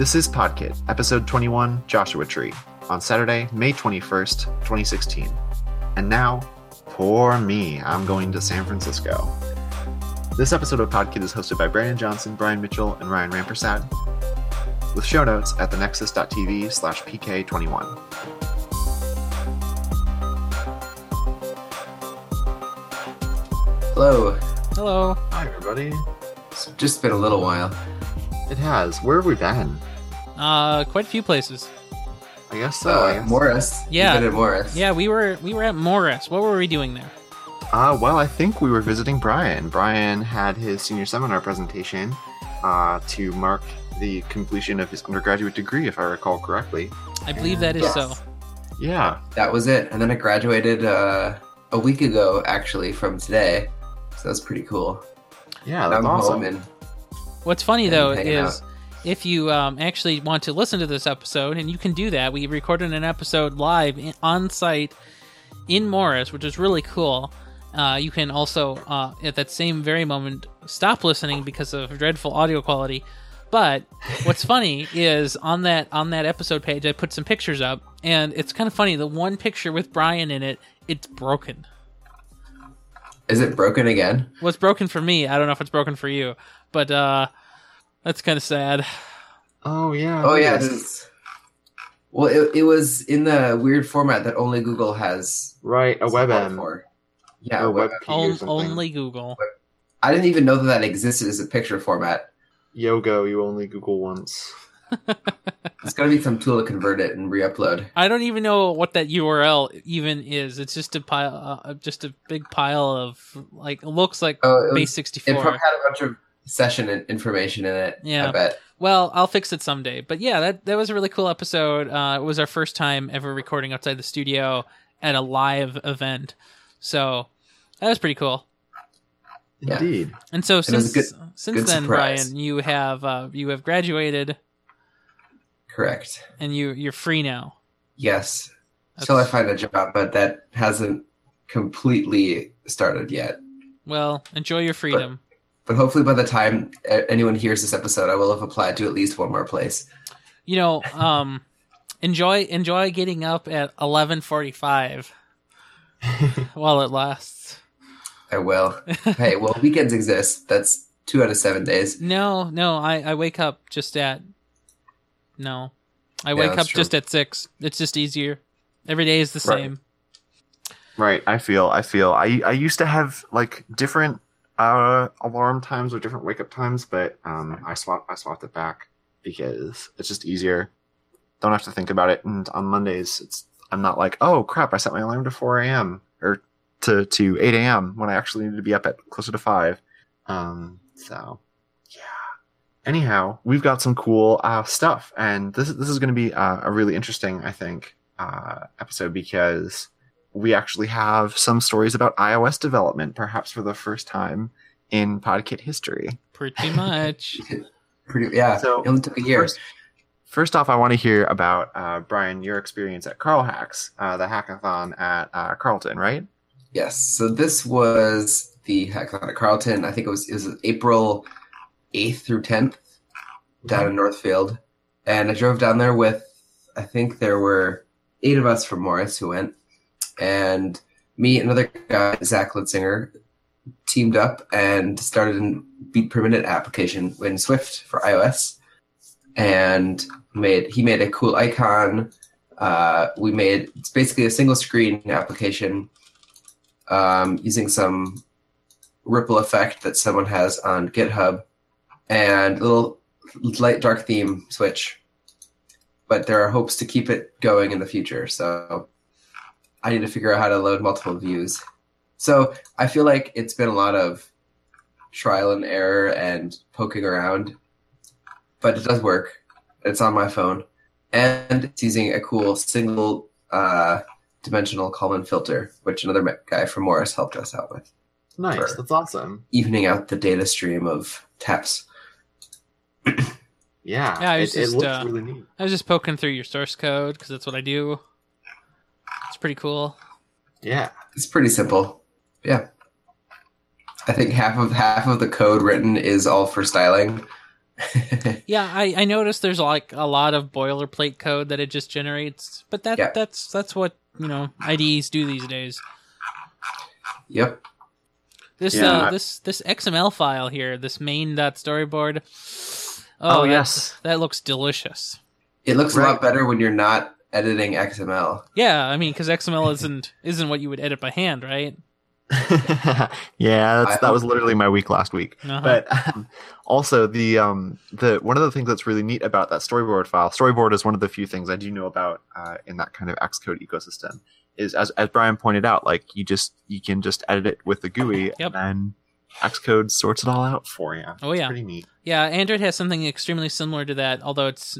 This is Podkit, episode 21, Joshua Tree, on Saturday, May 21st, 2016. And now, poor me, I'm going to San Francisco. This episode of Podkit is hosted by Brandon Johnson, Brian Mitchell, and Ryan Rampersad, with show notes at thenexus.tv slash pk21. Hello. Hello. Hi, everybody. It's just been a little while. It has. Where have we been? Uh, quite a few places. I guess so. I Uh, guess. Morris. Yeah. You've been at Morris. Yeah, we were we were at Morris. What were we doing there? Uh, well, I think we were visiting Brian. Brian had his senior seminar presentation uh, to mark the completion of his undergraduate degree, if I recall correctly. I believe that is Yes. so. Yeah. That was it. And then I graduated uh, a week ago, actually, from today. So that's pretty cool. Yeah, I'm that's awesome. and What's funny And though hanging is if you um, actually want to listen to this episode, and you can do that, we recorded an episode live in, on site in Morris, which is really cool. Uh, you can also, uh, at that same very moment, stop listening because of dreadful audio quality. But what's funny is on that on that episode page, I put some pictures up, and it's kind of funny. The one picture with Brian in it, it's broken. is it broken again? What's broken for me, I don't know if it's broken for you, but uh, that's kind of sad. Oh, yeah. Oh, yeah. yes. Well, it, it was in the weird format that only Google has Right, a WebM. for. Yeah, a a web. WebP or On, only Google. I didn't even know that that existed as a picture format. Yogo, you only Google once. It's got to be some tool to convert it and re-upload. I don't even know what that URL even is. It's just a pile, uh, just a big pile of like it looks like Oh, base64. it probably had a bunch of session in- information in it. Yeah. I bet. Well, I'll fix it someday. But yeah, that that was a really cool episode. Uh, it was our first time ever recording outside the studio at a live event, so that was pretty cool. Yeah. Indeed. And so it since a since good then, surprise. Brian, you have uh, you have graduated Correct. and you you're free now. Yes. Until Till I find a job, but that hasn't completely started yet. Well, enjoy your freedom. But hopefully, by the time anyone hears this episode, I will have applied to at least one more place. you know um enjoy enjoy getting up at 11:45 while it lasts I will. hey, well, weekends exist. That's two out of seven days. no no i i wake up just at no i Yeah, wake that's up true. just at 6 it's just easier every day is the Right. same Right, I feel, I feel. I, I used to have, like, different uh, alarm times or different wake up times, but um, I, swap, I swapped it back because it's just easier. Don't have to think about it. And on Mondays, it's I'm not like, oh, crap, I set my alarm to 4 a.m. or to, to 8 a.m. when I actually need to be up at closer to 5. Um, so, yeah. Anyhow, we've got some cool uh, stuff, and this this is going to be uh, a really interesting, I think, uh, episode because we actually have some stories about iOS development, perhaps for the first time in Podkit history. pretty much Pretty, yeah. So, it only took a year. First, first off, I want to hear about uh, Brian your experience at Carl Hacks, uh, the hackathon at uh, Carleton, right? Yes. So this was the hackathon at Carleton. I think it was it was April eighth through tenth down in Northfield, and I drove down there with I think there were eight of us from Morris who went, and me and another guy Zach Litzinger teamed up and started a beat per minute application in Swift for iOS, and made he made a cool icon. Uh, we made it's basically a single screen application um, using some ripple effect that someone has on GitHub and a little light dark theme switch. But there are hopes to keep it going in the future, so I need to figure out how to load multiple views. So I feel like it's been a lot of trial and error and poking around, but it does work. It's on my phone, and it's using a cool single uh, dimensional Kalman filter, which another guy from Morris helped us out with, Nice, that's awesome. evening out the data stream of taps. Yeah, Yeah, I it, was it just, looks uh, really neat. i was just poking through your source code because that's what i do it's pretty cool Yeah, It's pretty simple. Yeah. I think half of half of the code written is all for styling, Yeah, I, I noticed there's like a lot of boilerplate code that it just generates, but that Yeah. that's that's what you know IDEs do these days. yep. This Yeah. uh, this this XML file here, this main.storyboard. Oh, that- yes. that looks delicious. It looks a lot better when you're not editing XML. Yeah, I mean, because XML isn't isn't what you would edit by hand, right? yeah, that's, that was literally my week last week. Uh-huh. But um, also the um the one of the things that's really neat about that storyboard file. Storyboard is one of the few things I do know about uh, in that kind of Xcode ecosystem. Is as as Brian pointed out, like you just you can just edit it with the GUI, Yep. and then Xcode sorts it all out for you. Oh, It's yeah. pretty neat. Yeah, Android has something extremely similar to that, although it's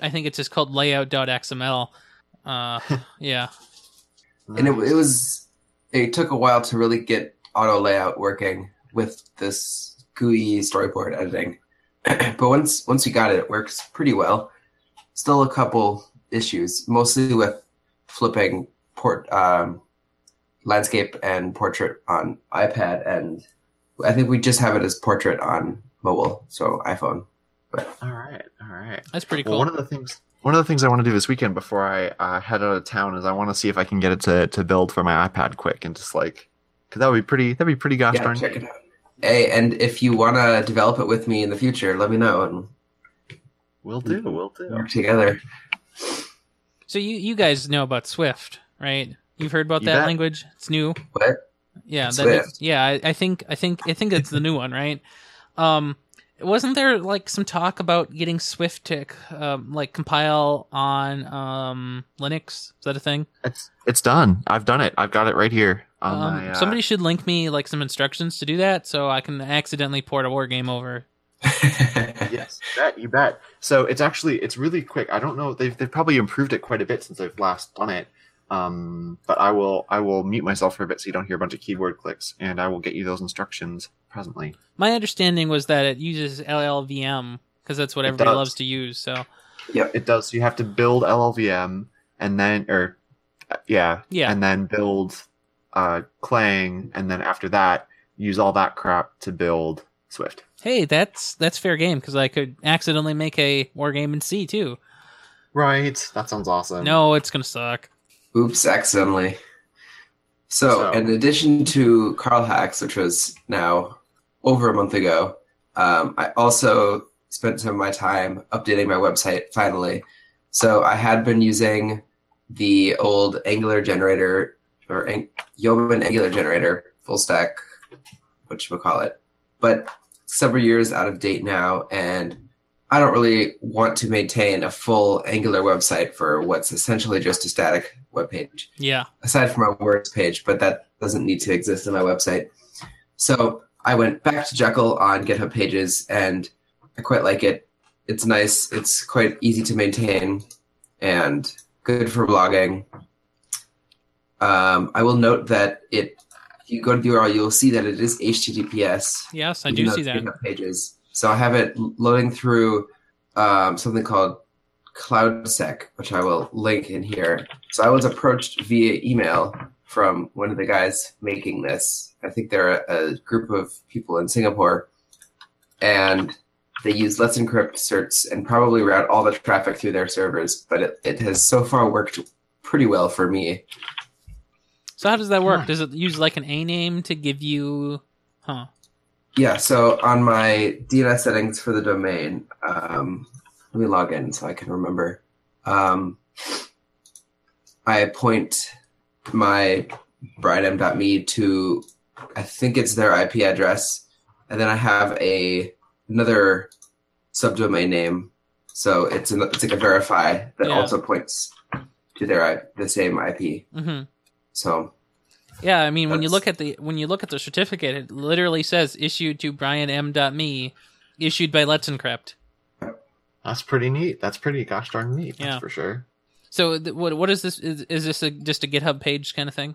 I think it's just called layout.xml. Uh, yeah. And it, it was it took a while to really get auto layout working with this GUI storyboard editing. but once once we got it, it works pretty well. Still a couple issues, mostly with flipping port um, landscape and portrait on iPad, and I think we just have it as portrait on mobile, so iPhone. But all right, all right. That's pretty Well, cool. one of the things one of the things I want to do this weekend before I uh, head out of town is I want to see if I can get it to, to build for my iPad quick and just like because that would be pretty that'd be pretty gosh yeah, darn check it out. Hey, and if you want to develop it with me in the future, let me know and We'll do, we'll do. work together. So you you guys know about Swift, right? You've heard about You that bet. language? It's new. What? Yeah, that, yeah. I, I think I think I think it's the new one, right? Um, wasn't there like some talk about getting Swift to um, like compile on um, Linux? Is that a thing? It's it's done. I've done it. I've got it right here on Um, my. Uh, Somebody should link me like some instructions to do that, so I can accidentally port a war game over. yes, you bet, you bet. So it's actually it's really quick. I don't know. They've they've probably improved it quite a bit since I've last done it. Um, but I will I will mute myself for a bit so you don't hear a bunch of keyboard clicks, and I will get you those instructions presently. My understanding was that it uses LLVM because that's what It everybody does. loves to use. So yeah, It does. You have to build LLVM and then, or uh, yeah, Yeah. and then build uh, Clang, and then after that, use all that crap to build Swift. hey, that's that's fair game because I could accidentally make a war game in C too. Right. That sounds awesome. No, it's gonna suck. Oops, accidentally. So, So- in addition to Carl Hacks, which was now over a month ago, um, I also spent some of my time updating my website finally. So, I had been using the old Angular generator or Ang- Yeoman Angular generator, full stack, what you call it, but several years out of date now, and I don't really want to maintain a full Angular website for what's essentially just a static web page Yeah. aside from my words page, but that doesn't need to exist on my website. So I went back to Jekyll on GitHub Pages, and I quite like it. It's nice. It's quite easy to maintain, and good for blogging. Um, I will note that it. If you go to the URL, you'll see that it is HTTPS. Yes, I do see that. GitHub Pages. So I have it loading through um, something called Kloudsec, which I will link in here. So I was approached via email from one of the guys making this. I think they're a, a group of people in Singapore, and they use Let's Encrypt certs and probably route all the traffic through their servers. But it, it has so far worked pretty well for me. So how does that work? Huh. Does it use like an A name to give you? Huh. Yeah, so on my DNS settings for the domain, um, let me log in so I can remember. Um, I point my brianm.me to, I think it's their IP address, and then I have a another subdomain name. So it's an, it's like a verify that Yeah. also points to their the same IP. hmm So Yeah, I mean when you look at the when you look at the certificate, it literally says issued to brianm.me, issued by Let's Encrypt. That's pretty neat. That's pretty gosh darn neat. Yeah. That's for sure. So th- what what is this? Is, is this a, just a GitHub page kind of thing?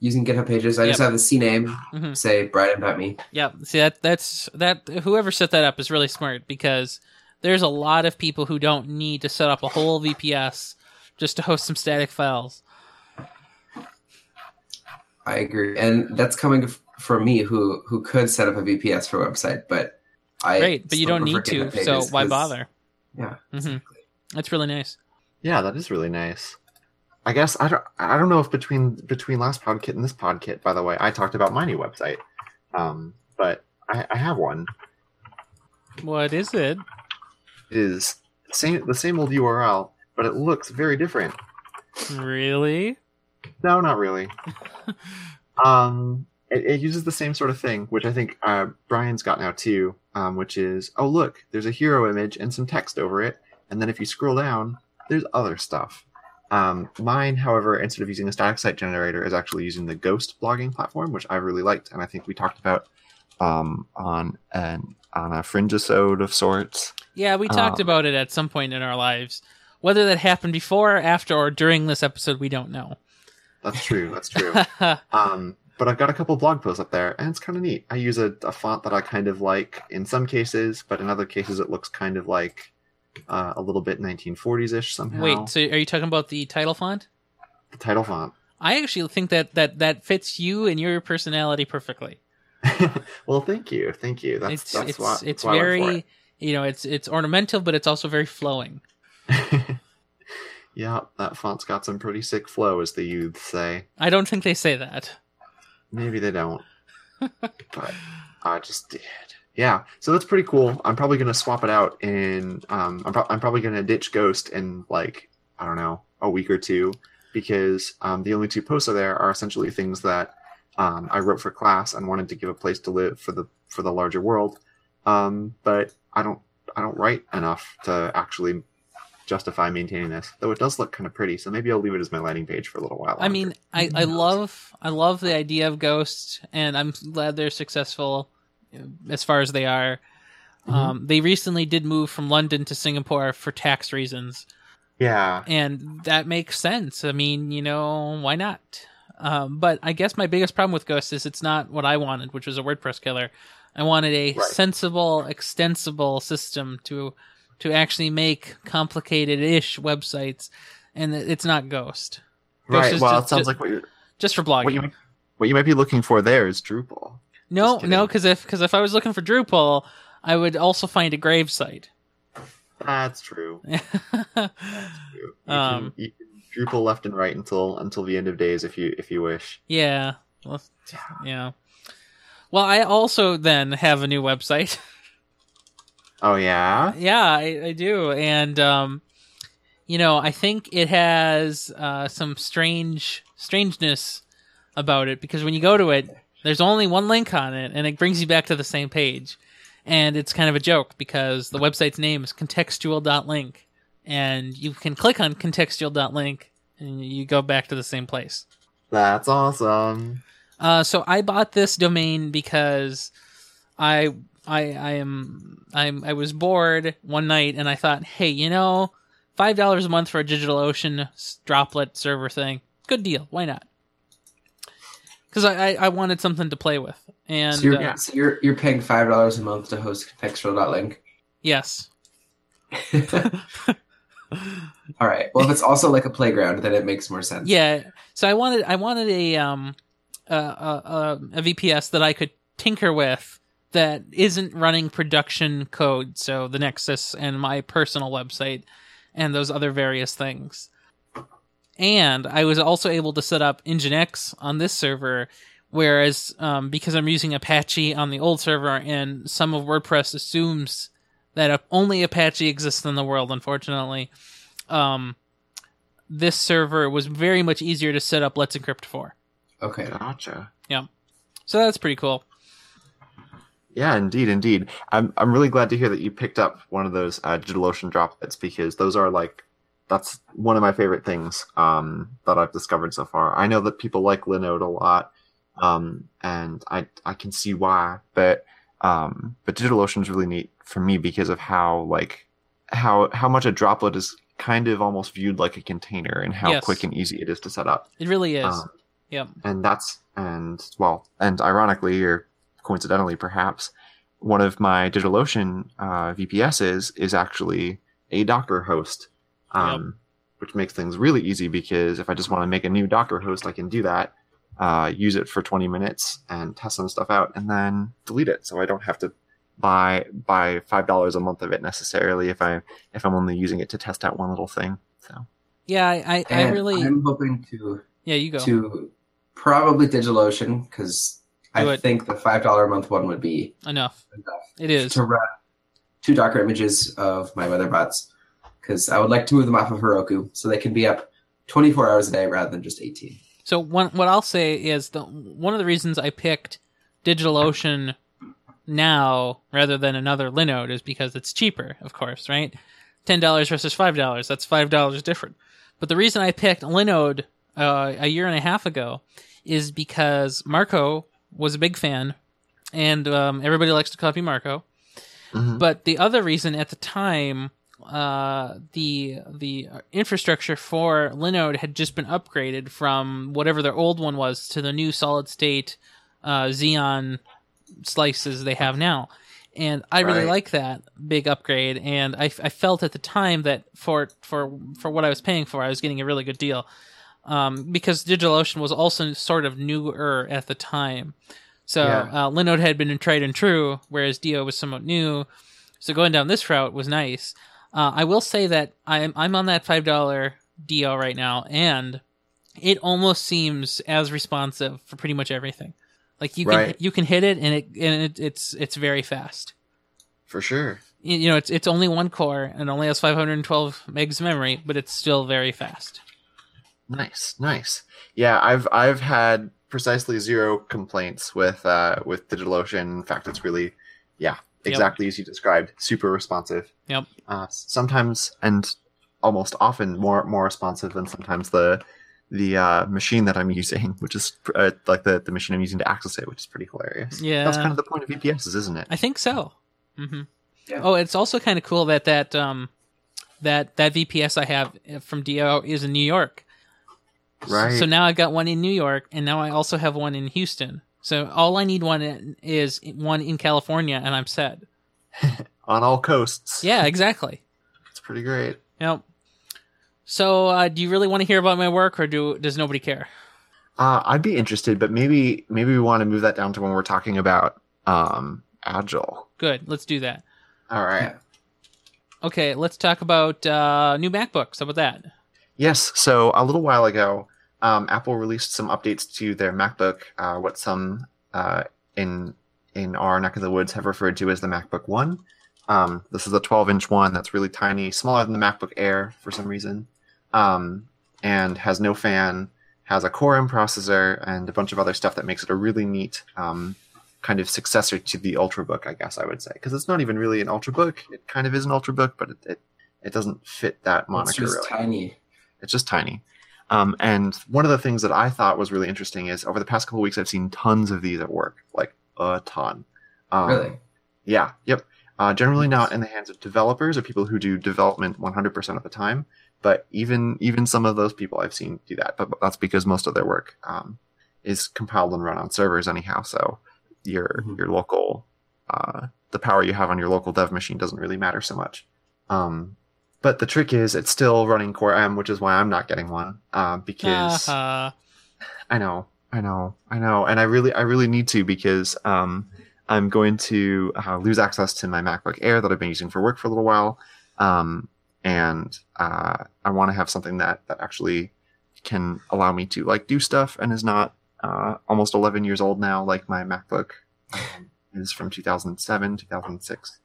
using GitHub Pages, I just have the CNAME, Mhm. say brianm.me. Yeah. See that that's that whoever set that up is really smart because there's a lot of people who don't need to set up a whole VPS just to host some static files. I agree, and that's coming from me, who who could set up a VPS for a website, but I Great, but you don't need to, so why bother? Yeah, hmm exactly. That's really nice. Yeah, that is really nice. I guess I don't I don't know if between between last podkit and this podkit, by the way, I talked about my new website. Um, but I, I have one. What is it? It is same the same old URL, but it looks very different. Really? No, not really. um, it, it uses the same sort of thing, which I think uh, Brian's got now too. Um, which is, oh look, there's a hero image and some text over it, and then if you scroll down, there's other stuff. Um, mine, however, instead of using a static site generator, is actually using the Ghost blogging platform, which I really liked, and I think we talked about um, on an on a fringe episode of sorts. Yeah, we talked Um, about it at some point in our lives. Whether that happened before, after, or during this episode, we don't know. That's true. That's true. Um, but I've got a couple blog posts up there, and it's kind of neat. I use a, a font that I kind of like in some cases, but in other cases, it looks kind of like uh, a little bit 1940s ish somehow. Wait, so are you talking about the title font? the title font. I actually think that that that fits you and your personality perfectly. well, thank you, thank you. That's it's that's it's why, it's why very you know it's it's ornamental, but it's also very flowing. yeah, that font's got some pretty sick flow, as the youths say. I don't think they say that. Maybe they don't, but I just did. Yeah, so that's pretty cool. I'm probably gonna swap it out in. Um, I'm, pro- I'm probably gonna ditch Ghost in like I don't know a week or two because um, the only two posts are there are essentially things that um, I wrote for class and wanted to give a place to live for the for the larger world. Um, but I don't I don't write enough to actually justify maintaining this. Though it does look kind of pretty, so maybe I'll leave it as my landing page for a little while. I mean. I, I love I love the idea of Ghost, and I'm glad they're successful as far as they are. Mhm. Um, they recently did move from London to Singapore for tax reasons, yeah, and that makes sense. I mean, you know, why not? Um, but I guess my biggest problem with Ghost is it's not what I wanted, which was a WordPress killer. I wanted a Right. sensible, extensible system to to actually make complicated-ish websites, and it's not Ghost. Ghost right. Well, just- it sounds just- like what you're Just for blogging. what you might, what you might be looking for there is Drupal. No, no, because if because if I was looking for Drupal, I would also find a grave site. That's true. You, you Um, can, you can Drupal left and right until until the end of days if you if you wish. yeah, well, yeah. Well, I also then have a new website. Oh yeah. yeah, I, I do, and um, you know, I think it has uh, some strange strangeness about it because when you go to it, there's only one link on it, and it brings you back to the same page, and it's kind of a joke because the website's name is contextual.link, and you can click on contextual.link, and you go back to the same place. That's awesome. Uh, so I bought this domain because I I I am I'm I was bored one night and I thought, hey, you know, five dollars a month for a DigitalOcean droplet server thing, good deal. Why not? Because I, I I wanted something to play with, and so, you're, uh, so you're you're paying five dollars a month to host contextual.link. yes, All right. Well, if it's also like a playground, then it makes more sense. yeah. So I wanted I wanted a um a, a, a VPS that I could tinker with that isn't running production code, so the Nexus and my personal website and those other various things. And I was also able to set up Nginx on this server, whereas um, because I'm using Apache on the old server, and some of WordPress assumes that only Apache exists in the world, unfortunately. Um, this server was very much easier to set up Let's Encrypt for. Okay. Gotcha. Yeah. So that's pretty cool. Yeah, indeed, indeed. I'm I'm really glad to hear that you picked up one of those uh, DigitalOcean droplets because those are like that's one of my favorite things um, that I've discovered so far. I know that people like Linode a lot, um, and I I can see why, but um, but DigitalOcean is really neat for me because of how like how how much a droplet is kind of almost viewed like a container and how Yes. quick and easy it is to set up. It really is. Um, yep. and that's and well and ironically or coincidentally perhaps one of my DigitalOcean uh, VPSs is actually a Docker host, um, which makes things really easy because if I just want to make a new Docker host, I can do that, uh, use it for 20 minutes and test some stuff out, and then delete it, so I don't have to buy buy five dollars a month of it necessarily if I if I'm only using it to test out one little thing. So Yeah, I, I, I really. I'm hoping to yeah, you go. to probably DigitalOcean because Do I it. think the five dollar a month one would be Enough. enough It is. to run two Docker images of my weather bots because I would like to move them off of Heroku so they can be up 24 hours a day rather than just 18. So one, what I'll say is the one of the reasons I picked DigitalOcean now rather than another Linode is because it's cheaper, of course, right? Ten dollars versus five dollars. That's five dollars different. But the reason I picked Linode uh, a year and a half ago is because Marco was a big fan, and um, everybody likes to copy Marco. mhm. But the other reason at the time, uh, the the infrastructure for Linode had just been upgraded from whatever their old one was to the new solid state uh, Xeon slices they have now. And I really Right. like that big upgrade, and I, I felt at the time that for for for what I was paying for, I was getting a really good deal. Um, because DigitalOcean was also sort of newer at the time, so Yeah. uh, Linode had been tried and true, whereas Dio was somewhat new. So going down this route was nice. Uh, I will say that I'm I'm on that five dollar Dio right now, and it almost seems as responsive for pretty much everything. Like you can Right. you can hit it, and it and it, it's it's very fast. for sure. You know, it's it's only one core and only has 512 megs of memory, but it's still very fast. Nice, nice. Yeah, I've I've had precisely zero complaints with uh with DigitalOcean. In fact, it's really yeah, exactly as you described, super responsive. Yep. Uh, sometimes and almost often more more responsive than sometimes the the uh, machine that I'm using, which is uh, like the, the machine I'm using to access it, which is pretty hilarious. Yeah. That's kind of the point of VPSs, isn't it? I think so. Mm-hmm. Yeah. Oh, it's also kind of cool that that um that that VPS I have from DO is in New York. Right. So now I've got one in New York, and now I also have one in Houston. So all I need one in, is one in California, and I'm set. On all coasts. Yeah, exactly. It's pretty great. Yep. So, uh, do you really want to hear about my work, or do does nobody care? Uh, I'd be interested, but maybe maybe we want to move that down to when we're talking about um, Agile. Good, let's do that. All right. Okay, let's talk about uh, new MacBooks. How about that? Yes. So a little while ago, um, Apple released some updates to their MacBook, uh, what some uh, in in our neck of the woods have referred to as the MacBook One. Um, this is a 12-inch one that's really tiny, smaller than the MacBook Air for some reason, um, and has no fan, has a Core M processor, and a bunch of other stuff that makes it a really neat um, kind of successor to the Ultrabook, I guess I would say, because it's not even really an Ultrabook. It kind of is an Ultrabook, but it it, it doesn't fit that moniker it's just really. tiny. It's just tiny. Um, and one of the things that I thought was really interesting is over the past couple of weeks, I've seen tons of these at work, like a ton. Um, Really? Yeah. Yep. Uh, generally not in the hands of developers or people who do development 100% of the time, but even even some of those people I've seen do that. But that's because most of their work um, is compiled and run on servers anyhow. So your Mhm. your local uh, the power you have on your local dev machine doesn't really matter so much. Um, but the trick is it's still running Core M, which is why I'm not getting one uh, because Uh, I know, I know, I know, and I really, I really need to because um, I'm going to uh, lose access to my MacBook Air that I've been using for work for a little while, um, and uh, I want to have something that that actually can allow me to like do stuff and is not uh, almost 11 years old now, like my MacBook um, is from 2007, 2006.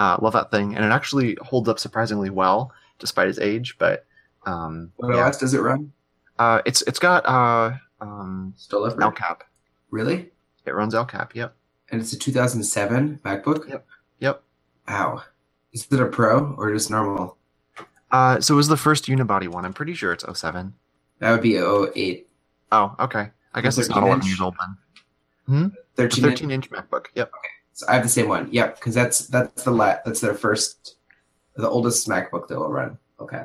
Uh, love that thing, and it actually holds up surprisingly well despite its age. But um, What yeah. OS does it run? Uh, it's it's got uh, um, Still Leopard? El Cap. Really? It runs El Cap. Yep. And it's a 2007 MacBook? Yep. Yep. Wow. Is it a Pro or just normal? Uh, so it was the first unibody one. I'm pretty sure it's 07. That would be 08. Oh, okay. I guess it's not 13 11 inch? years old then. 13, 13 inch MacBook. Yep. So I have the same one. Yep, because that's that's the la- that's their first, the oldest MacBook that will run. Okay.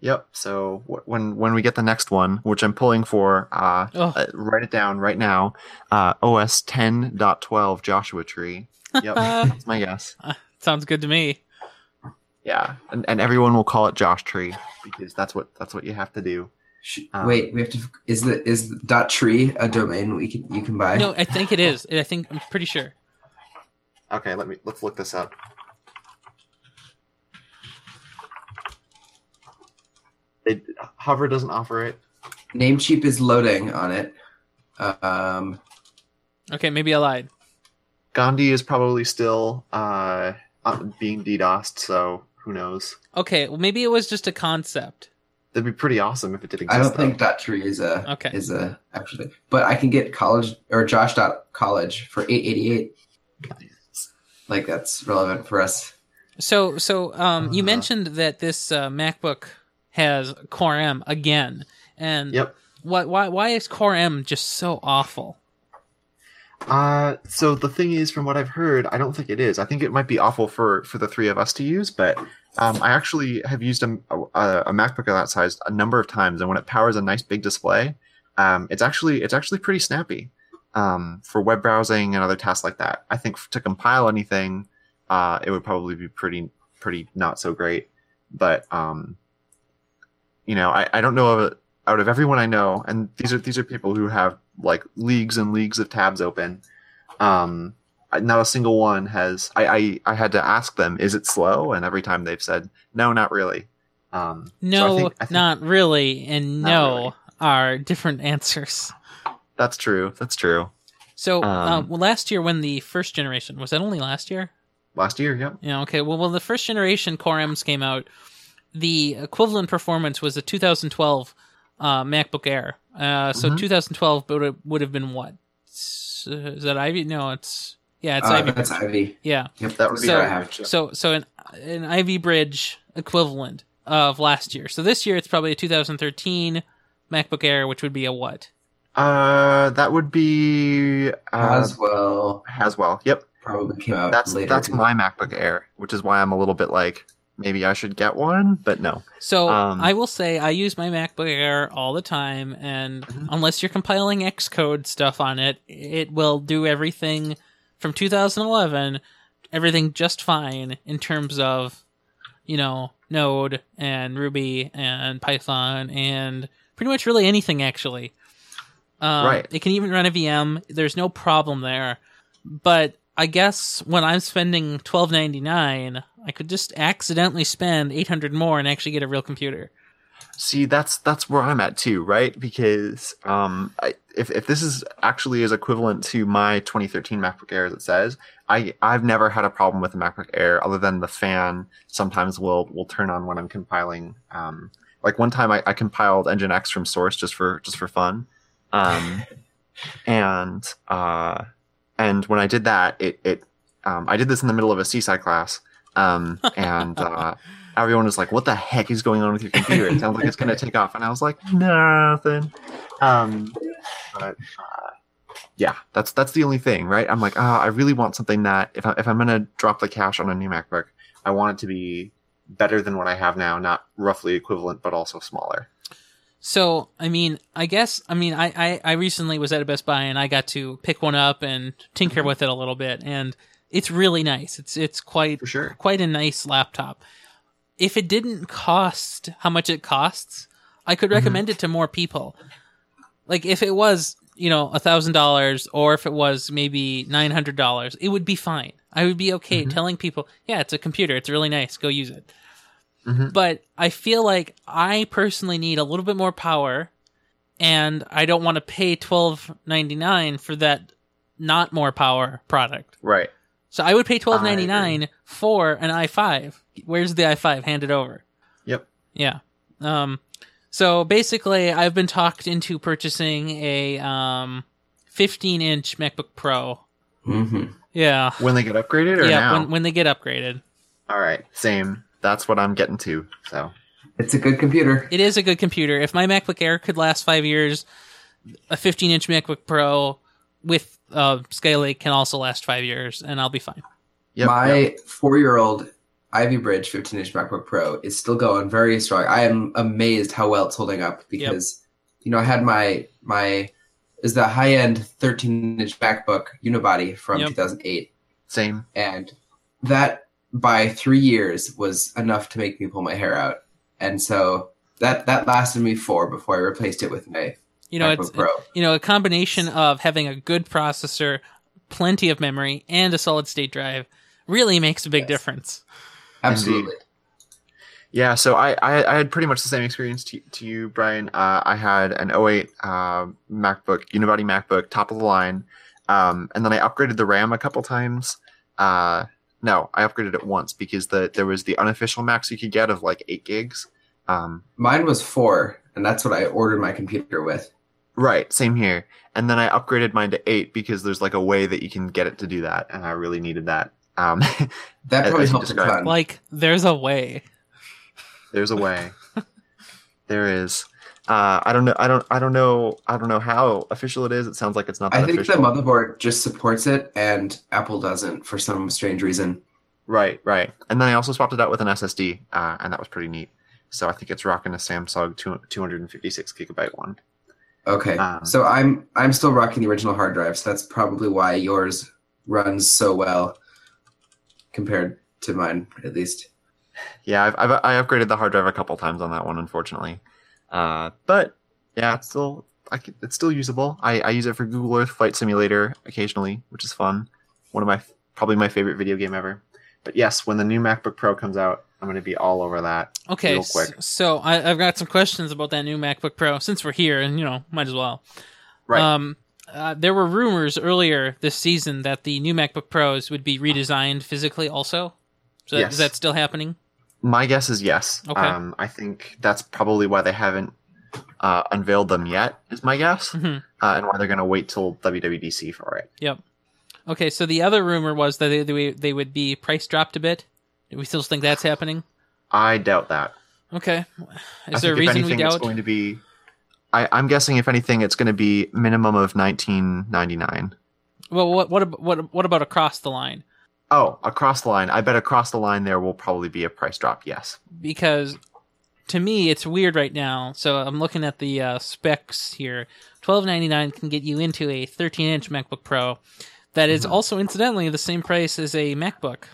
Yep. So wh- when when we get the next one, which I'm pulling for, uh, uh, write it down right now. Uh, OS 10.12 Joshua Tree. Yep. That's my guess. sounds good to me. Yeah, and and everyone will call it Josh Tree because that's what that's what you have to do. Um, Wait, we have to. Is the is dot tree a domain we can you can buy? No, I think it is. I think I'm pretty sure. Okay, let me let's look this up. It, Hover doesn't offer it. Namecheap is loading on it. Um, Okay, maybe I lied. Gandi is probably still uh, uh, being DDoSed, so who knows? Okay, well maybe it was just a concept. That'd be pretty awesome if it did exist. I don't think though. dot tree is a Okay. is a actually, but I can get college or Josh dot college for eight eighty eight. Like that's relevant for us. So, so um, you Uh-huh. mentioned that this uh, MacBook has Core M again, and Yep. Why, why, why is Core M just so awful? Uh, so the thing is, from what I've heard, I don't think it is. I think it might be awful for for the three of us to use, but um, I actually have used a, a, a MacBook of that size a number of times, and when it powers a nice big display, um, it's actually it's actually pretty snappy um, for web browsing and other tasks like that. I think to compile anything, uh, it would probably be pretty pretty not so great, but um, you know, I, I don't know of out of everyone I know, and these are these are people who have like leagues and leagues of tabs open. Um, not a single one has. I, I I had to ask them, is it slow? And every time they've said, no, not really. Um, so I No, think- I think not really, and Not no really. are different answers. That's true. That's true. So, uh, Um, well, last year when the first generation was that only last year? Last year, yep. Yeah. Okay. Well, when the first generation Core M's came out, the equivalent performance was a 2012 uh, MacBook Air. Uh, so Mhm. 2012 would have, would have been what? S- uh, Is that Ivy? No, it's yeah, it's Uh, Ivy. that's Ivy. Yeah. Yep, That would be So- what I have. So so an an Ivy Bridge equivalent of last year. So this year it's probably a 2013 MacBook Air, which would be a what? Uh, that would be uh, Haswell Haswell. Yep, probably came out that's later. that's my MacBook Air, which is why I'm a little bit like maybe I should get one, but no. So Um, I will say I use my MacBook Air all the time, and Mhm. unless you're compiling Xcode stuff on it, it will do everything from 2011, everything just fine in terms of, you know, Node and Ruby and Python and pretty much really anything actually. Um, Right. It can even run a VM. There's no problem there. But I guess when I'm spending 12.99, I could just accidentally spend 800 more and actually get a real computer. See, that's that's where I'm at too, right? Because um, I, if if this is actually is equivalent to my 2013 MacBook Air as it says, I I've never had a problem with the MacBook Air other than the fan sometimes will will turn on when I'm compiling. Um, like one time I, I compiled Nginx from source just for just for fun, um, and uh, and when I did that, it it um, I did this in the middle of a Seaside class, um, and uh, everyone was like, "What the heck is going on with your computer? It sounds like it's going to take off." And I was like, "Nothing." Um, but uh, yeah, that's that's the only thing, right? I'm like, ah, I really want something that if I, if I'm going to drop the cash on a new MacBook, I want it to be better than what I have now, not roughly equivalent, but also smaller. So, I mean, I guess, I mean, I, I, I recently was at a Best Buy and I got to pick one up and tinker with it a little bit, and it's really nice. It's it's quite For sure. quite a nice laptop. If it didn't cost how much it costs, I could recommend it to more people. Like if it was, you know, a thousand dollars or if it was maybe nine hundred dollars, it would be fine. I would be okay Mhm. telling people, yeah, it's a computer, it's really nice, go use it. Mhm. But I feel like I personally need a little bit more power and I don't want to pay twelve ninety nine for that not more power product. Right. So I would pay twelve ninety nine for an i five. Where's the i five? Hand it over. Yep. Yeah. Um. So basically, I've been talked into purchasing a um, fifteen inch MacBook Pro. hmm Yeah. When they get upgraded or Yeah. now? When when they get upgraded, All right. Same. That's what I'm getting to. So It's a good computer. it is a good computer. If my MacBook Air could last five years, a fifteen inch MacBook Pro with uh, Skylake can also last five years, and I'll be fine. yep. My yep. four-year-old Ivy Bridge 15-inch MacBook Pro is still going very strong. I am amazed how well it's holding up because you know I had my my is the high-end 13-inch MacBook unibody from Yep. 2008, same. and that by three years was enough to make me pull my hair out, and so that that lasted me four before I replaced it with my You know, MacBook it's Pro. you know a combination of having a good processor plenty of memory and a solid state drive really makes a big Yes. difference. Absolutely. Yeah, so I, I, I had pretty much the same experience to, to you, Brian. Uh, I had an 08 uh, MacBook, Unibody MacBook, top of the line, um, and then I upgraded the RAM a couple times. Uh, no, I upgraded it once because the there was the unofficial max you could get of like eight gigs. Um, Mine was four, and that's what I ordered my computer with. right, same here. And then I upgraded mine to eight because there's like a way that you can get it to do that, and I really needed that. Um, That probably as helped a ton. Like, there's a way. There's a way. there is. Uh, I don't know. I don't. I don't know. I don't know how official it is. It sounds like it's not I think official. the motherboard just supports it, and Apple doesn't for some strange reason. right, right. And then I also swapped it out with an SSD, uh, and that was pretty neat. So I think it's rocking a Samsung two, 256 gigabyte one. Okay, Um, so I'm I'm still rocking the original hard drive, so that's probably why yours runs so well compared to mine, at least. Yeah, I've, I've I upgraded the hard drive a couple times on that one, unfortunately. Uh, but yeah, it's still I can, it's still usable. I, I use it for Google Earth Flight Simulator occasionally, which is fun. One of my probably my favorite video game ever. But yes, when the new MacBook Pro comes out, I'm going to be all over that. Okay, Real quick. so I, I've got some questions about that new MacBook Pro since we're here, and you know, might as well. Right. Um, uh, there were rumors earlier this season that the new MacBook Pros would be redesigned physically, also. So Yes. is that still happening? My guess is yes. Okay. Um, I think that's probably why they haven't uh, unveiled them yet. Is my guess, hmm uh, and why they're going to wait till WWDC for it. Yep. Okay, so the other rumor was that they, they would be price dropped a bit. Do we still think that's happening? I doubt that. Okay. I Is there a reason we anything, it's going to be. I, I'm guessing if anything, it's going to be minimum of 19.99. Well, what what what what about across the line? Oh, across the line. I bet across the line there will probably be a price drop. Yes. because to me it's weird right now. So I'm looking at the uh, specs here. Twelve ninety nine can get you into a 13 inch MacBook Pro. That is Mhm. also incidentally the same price as a MacBook,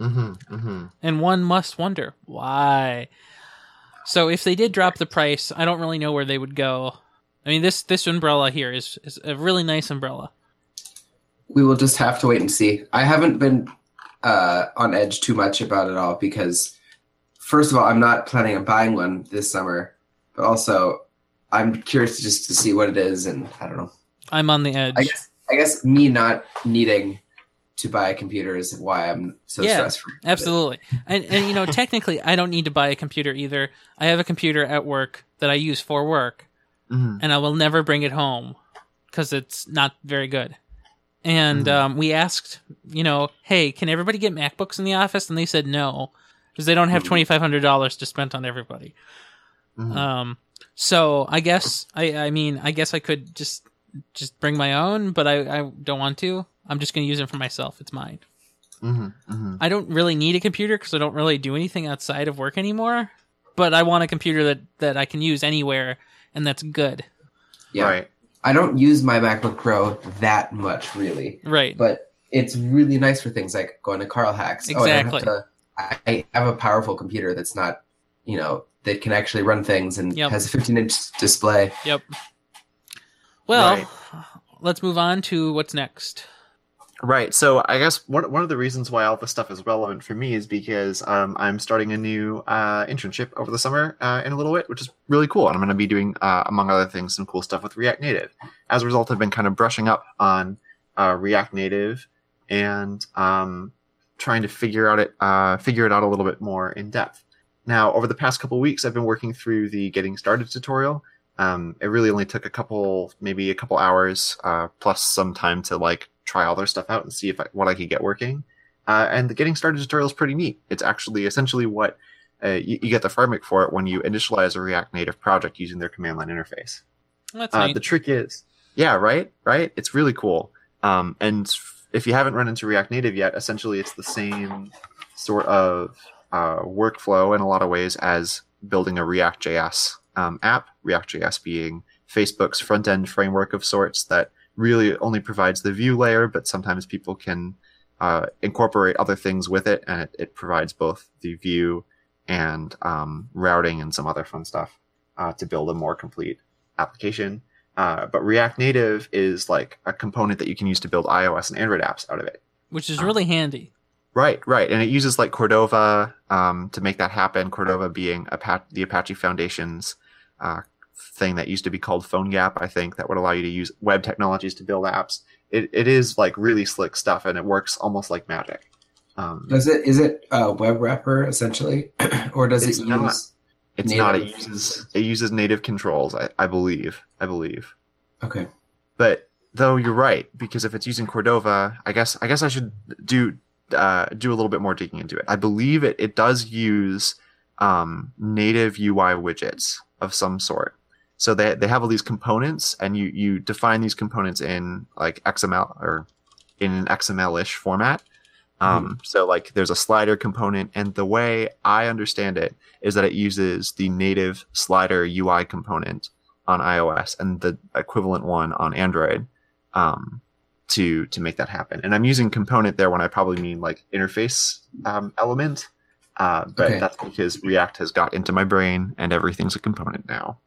Mm-hmm. Mm-hmm. and one must wonder why. So if they did drop the price, I don't really know where they would go. I mean this this umbrella here is is a really nice umbrella. We will just have to wait and see. I haven't been uh, on edge too much about it all because, first of all, I'm not planning on buying one this summer, but also I'm curious just to see what it is, and I don't know. I'm on the edge. I guess I guess me not needing to buy a computer is why I'm so Yeah, stress free. Absolutely. And and you know, technically I don't need to buy a computer either. I have a computer at work that I use for work Mm-hmm. and I will never bring it home cuz it's not very good. And Mhm. um, we asked, you know, hey, can everybody get MacBooks in the office? And they said no because they don't have Mhm. $2500 to spend on everybody. Mm-hmm. Um so I guess I I mean, I guess I could just just bring my own, but I I don't want to. I'm just going to use it for myself. It's mine. Mm-hmm. Mm-hmm. I don't really need a computer because I don't really do anything outside of work anymore. But I want a computer that, that I can use anywhere and that's good. Yeah, Right. I don't use my MacBook Pro that much, really, Right. but it's really nice for things like going to Carl Hacks. Oh, I have Exactly. to- I I have a powerful computer that's not, you know, that can actually run things and Yep. has a 15 inch display. Yep. Well, Right. let's move on to what's next. Right. So I guess one one of the reasons why all this stuff is relevant for me is because um, I'm starting a new uh, internship over the summer uh, in a little bit, which is really cool, and I'm going to be doing, uh, among other things, some cool stuff with React Native. As a result, I've been kind of brushing up on uh, React Native and um, trying to figure out it uh, figure it out a little bit more in depth. Now, over the past couple weeks, I've been working through the Getting Started tutorial. Um, it really only took a couple, maybe a couple hours, uh, plus some time to like try all their stuff out and see if I, what I could get working. Uh, and the Getting Started tutorial is pretty neat. It's actually essentially what uh, you, you get the framework for it when you initialize a React Native project using their command line interface. That's Uh, neat. the trick is, yeah, right, right. It's really cool. Um, and if you haven't run into React Native yet, essentially it's the same sort of uh, workflow in a lot of ways as building a React.js um, app. React.js being Facebook's front end framework of sorts that really only provides the view layer, but sometimes people can uh, incorporate other things with it, and it, it provides both the view and um, routing and some other fun stuff uh, to build a more complete application. Uh, but React Native is like a component that you can use to build iOS and Android apps out of it. which is really handy. Right, right, and it uses like Cordova um, to make that happen. Cordova being Apache, the Apache Foundation's uh, thing that used to be called PhoneGap, I think, that would allow you to use web technologies to build apps. It, it is like really slick stuff, and it works almost like magic. Um, Does it is it a web wrapper essentially, or does it not. use? it's not. It uses it uses native controls. I, I believe. I believe. Okay. But though you're right, because if it's using Cordova, I guess I guess I should do uh, do a little bit more digging into it. I believe it it does use um, native UI widgets of some sort. So they they have all these components, and you you define these components in like XML or in an XML-ish format. Um, So like there's a slider component, and the way I understand it is that it uses the native slider UI component on iOS and the equivalent one on Android um, to to make that happen. And I'm using component there when I probably mean like interface um, element, uh, but Okay. that's because React has got into my brain and everything's a component now.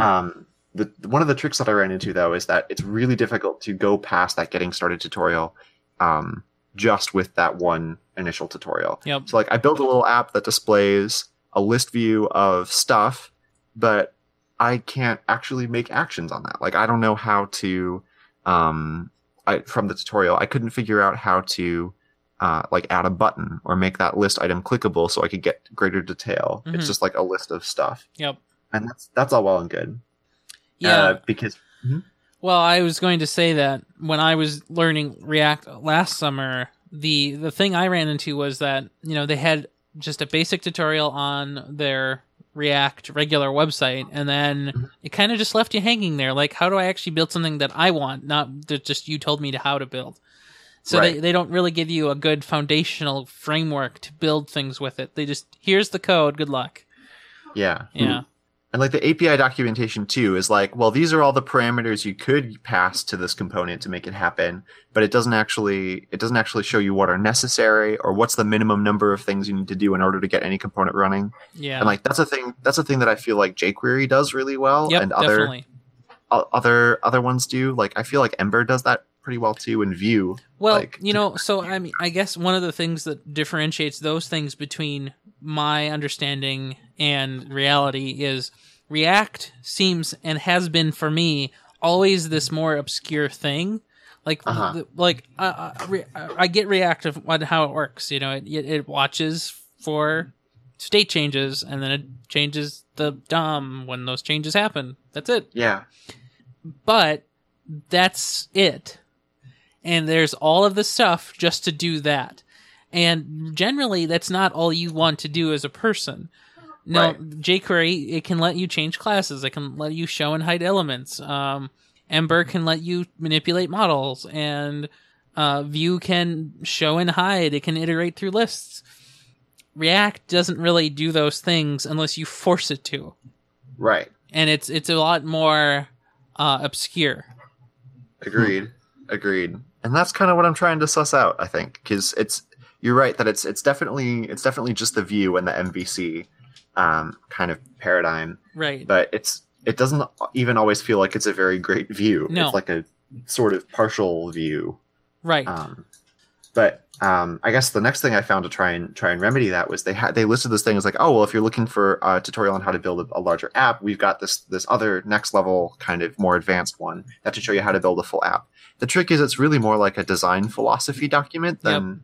Um, the one of the tricks that I ran into though is that it's really difficult to go past that getting started tutorial um, just with that one initial tutorial. Yep. So like I built a little app that displays a list view of stuff, but I can't actually make actions on that. Like I don't know how to um I from the tutorial I couldn't figure out how to uh, like add a button or make that list item clickable so I could get greater detail. Mhm. It's just like a list of stuff. Yep. And that's that's all well and good. Yeah. Uh, because Well, I was going to say that when I was learning React last summer, the the thing I ran into was that you know they had just a basic tutorial on their React regular website, and then it kind of just left you hanging there. Like, how do I actually build something that I want, not that just you told me to how to build? So they, Right. they don't really give you a good foundational framework to build things with it. They just here's the code, good luck. yeah. Yeah. And like the API documentation too is like, well, these are all the parameters you could pass to this component to make it happen, but it doesn't actually it doesn't actually show you what are necessary or what's the minimum number of things you need to do in order to get any component running. Yeah. And like that's a thing that's a thing that I feel like jQuery does really well yep, and other definitely. o- other other ones do. Like I feel like Ember does that pretty well too in Vue. Well, like, you know, so I mean, I guess one of the things that differentiates those things between my understanding and reality is React seems and has been for me always this more obscure thing. Like, Uh-huh. the- like uh, re- I get React of what how it works. You know, it it watches for state changes and then it changes the DOM when those changes happen. That's it Yeah. but that's it. And there's all of the stuff just to do that. And generally, that's not all you want to do as a person. No, Right. jQuery it can let you change classes. It can let you show and hide elements. Um, Ember can let you manipulate models, and uh, Vue can show and hide. It can iterate through lists. React doesn't really do those things unless you force it to, Right. and it's it's a lot more uh, obscure. Agreed. Agreed. And that's kind of what I'm trying to suss out, I think, because it's you're right that it's it's definitely it's definitely just the view and the MVC um, kind of paradigm, Right. but it's it doesn't even always feel like it's a very great view. No. It's like a sort of partial view. Right. Um, but um, I guess the next thing I found to try and try and remedy that was they had they listed this thing as like, oh well, if you're looking for a tutorial on how to build a, a larger app, we've got this this other next level kind of more advanced one that to show you how to build a full app. The trick is it's really more like a design philosophy document than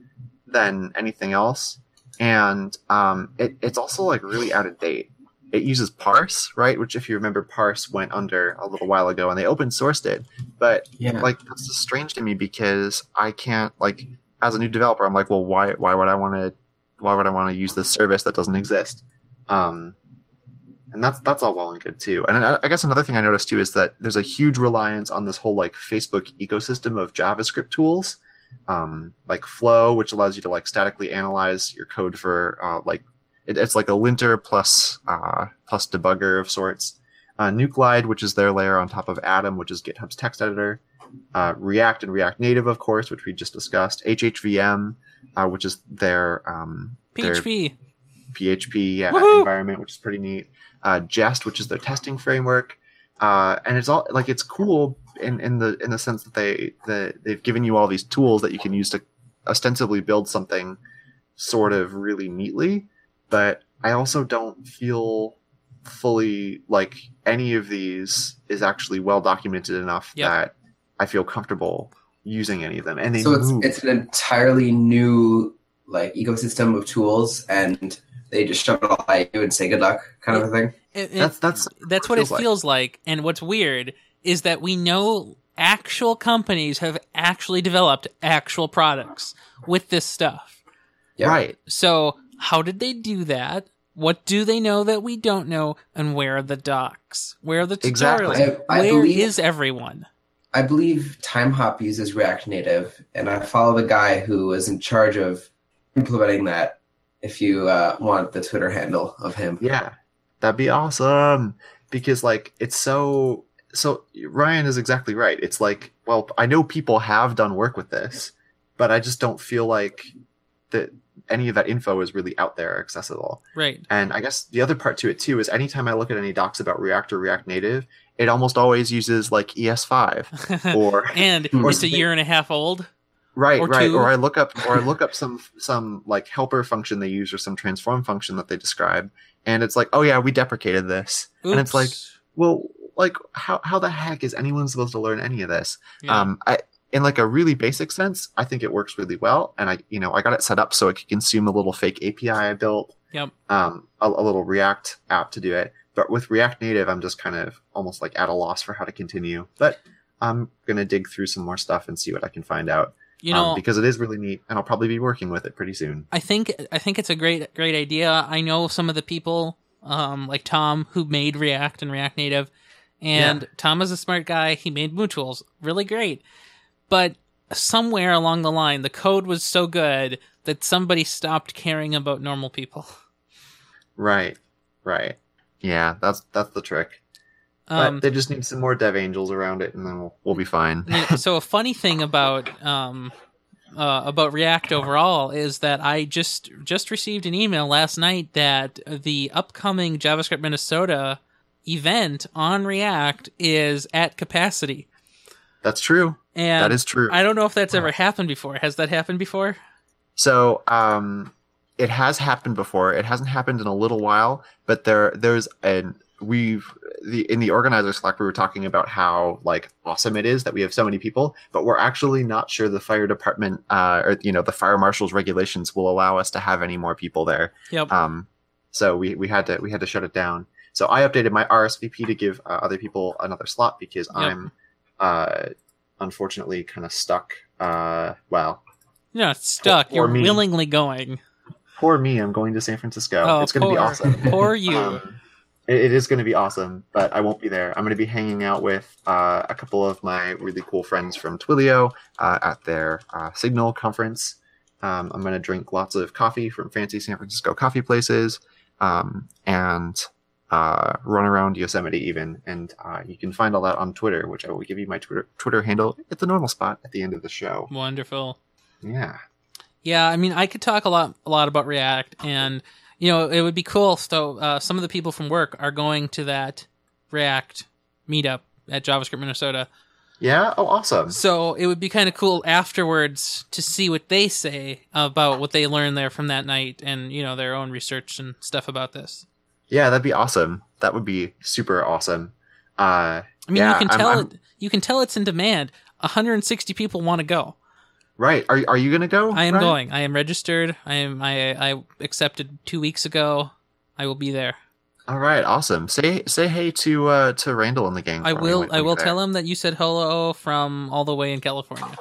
than anything else, and um, it, it's also like really out of date. It uses parse, right? Which, if you remember, parse went under a little while ago, and they open sourced it. But Yeah. like that's just strange to me because I can't like as a new developer I'm like well why why would I want to why would I want to use this service that doesn't exist um and that's that's all well and good too and I, I guess another thing I noticed too is that there's a huge reliance on this whole like Facebook ecosystem of JavaScript tools um like Flow which allows you to like statically analyze your code for uh, like it, it's like a linter plus uh plus debugger of sorts uh, Nuclide, which is their layer on top of Atom, which is GitHub's text editor, uh, React and React Native, of course, which we just discussed, HHVM, uh, which is their um, their PHP. PHP yeah, environment, which is pretty neat. Uh, Jest, which is their testing framework. uh, and it's all like it's cool in, in the in the sense that they that they've given you all these tools that you can use to ostensibly build something sort of really neatly. But I also don't feel fully like any of these is actually well documented enough Yep. that I feel comfortable using any of them. And they So it's it's an entirely new like ecosystem of tools, and they just shove it all at you and say good luck, kind of a thing. It- it- that's that's that's what it feels like. And what's weird is that we know actual companies have actually developed actual products with this stuff. Yeah. right. So, how did they do that? What do they know that we don't know? And where are the docs? Where are the tutorials? Exactly. I, I Where is believe everyone? I believe TimeHop uses React Native, and I follow the guy who was in charge of implementing that. If you uh, want the Twitter handle of him, Yeah, that'd be awesome because like it's so so Ryan is exactly right. It's like, well, I know people have done work with this, but I just don't feel like that any of that info is really out there accessible. Right. And I guess the other part to it too is anytime I look at any docs about React or React Native, it almost always uses like ES5 or and Or it's a year and a half old. right, or right, two. or I look up or I look up some some like helper function they use or some transform function that they describe, and it's like, oh yeah, we deprecated this, and it's like, Oops. Well, like how how the heck is anyone supposed to learn any of this? Yeah. Um, I in like a really basic sense, I think it works really well, and I you know I got it set up so it could consume a little fake API I built, Yep. um, a, a little React app to do it. But with React Native, I'm just kind of almost like at a loss for how to continue. But I'm gonna dig through some more stuff and see what I can find out, you know, um, because it is really neat, and I'll probably be working with it pretty soon. I think I think it's a great great idea. I know some of the people, um, like Tom, who made React and React Native, and Tom is a smart guy. He made MooTools, really great. But somewhere along the line, the code was so good that somebody stopped caring about normal people. Right, right, yeah, that's that's the trick. Um, but they just need some more dev angels around it, and then we'll we'll be fine. so a funny thing about um, uh, about React overall is that I just just received an email last night that the upcoming JavaScript Minnesota event on React is at capacity, That's true. and that is true. I don't know if that's ever happened before. Has that happened before? So, um, it has happened before. It hasn't happened in a little while, but there, there's an we've the in the organizer Slack we were talking about how like awesome it is that we have so many people, but we're actually not sure the fire department uh, or you know the fire marshal's regulations will allow us to have any more people there. Yep. Um, so we we had to we had to shut it down. So I updated my RSVP to give uh, other people another slot because I'm uh, unfortunately kind of stuck. Uh, well, You're stuck. You're me. willingly going. poor me, I'm going to San Francisco. Oh, it's going to be awesome. Poor you. Um, it, is going to be awesome, but I won't be there. I'm going to be hanging out with uh, a couple of my really cool friends from Twilio uh, at their uh, Signal conference. Um, I'm going to drink lots of coffee from fancy San Francisco coffee places um, and uh, run around Yosemite even. And uh, you can find all that on Twitter, which I will give you my Twitter, Twitter handle at the normal spot at the end of the show. Wonderful. Yeah. Yeah, I mean, I could talk a lot, a lot about React, and you know, it would be cool. So, uh, some of the people from work are going to that React meetup at JavaScript Minnesota. Yeah. Oh, awesome. So, it would be kind of cool afterwards to see what they say about what they learned there from that night, and you know, their own research and stuff about this. Yeah, that'd be awesome. That would be super awesome. Uh, I mean, Yeah, you can I'm- tell I'm- it. You can tell it's in demand. 160 people want to go. Right. Are are you gonna go? I am Ryan? going. I am registered. I am. I I accepted two weeks ago. I will be there. All right. Awesome. Say say hey to uh to Randall and the gang. I will. I will you're tell him that you said hello from all the way in California.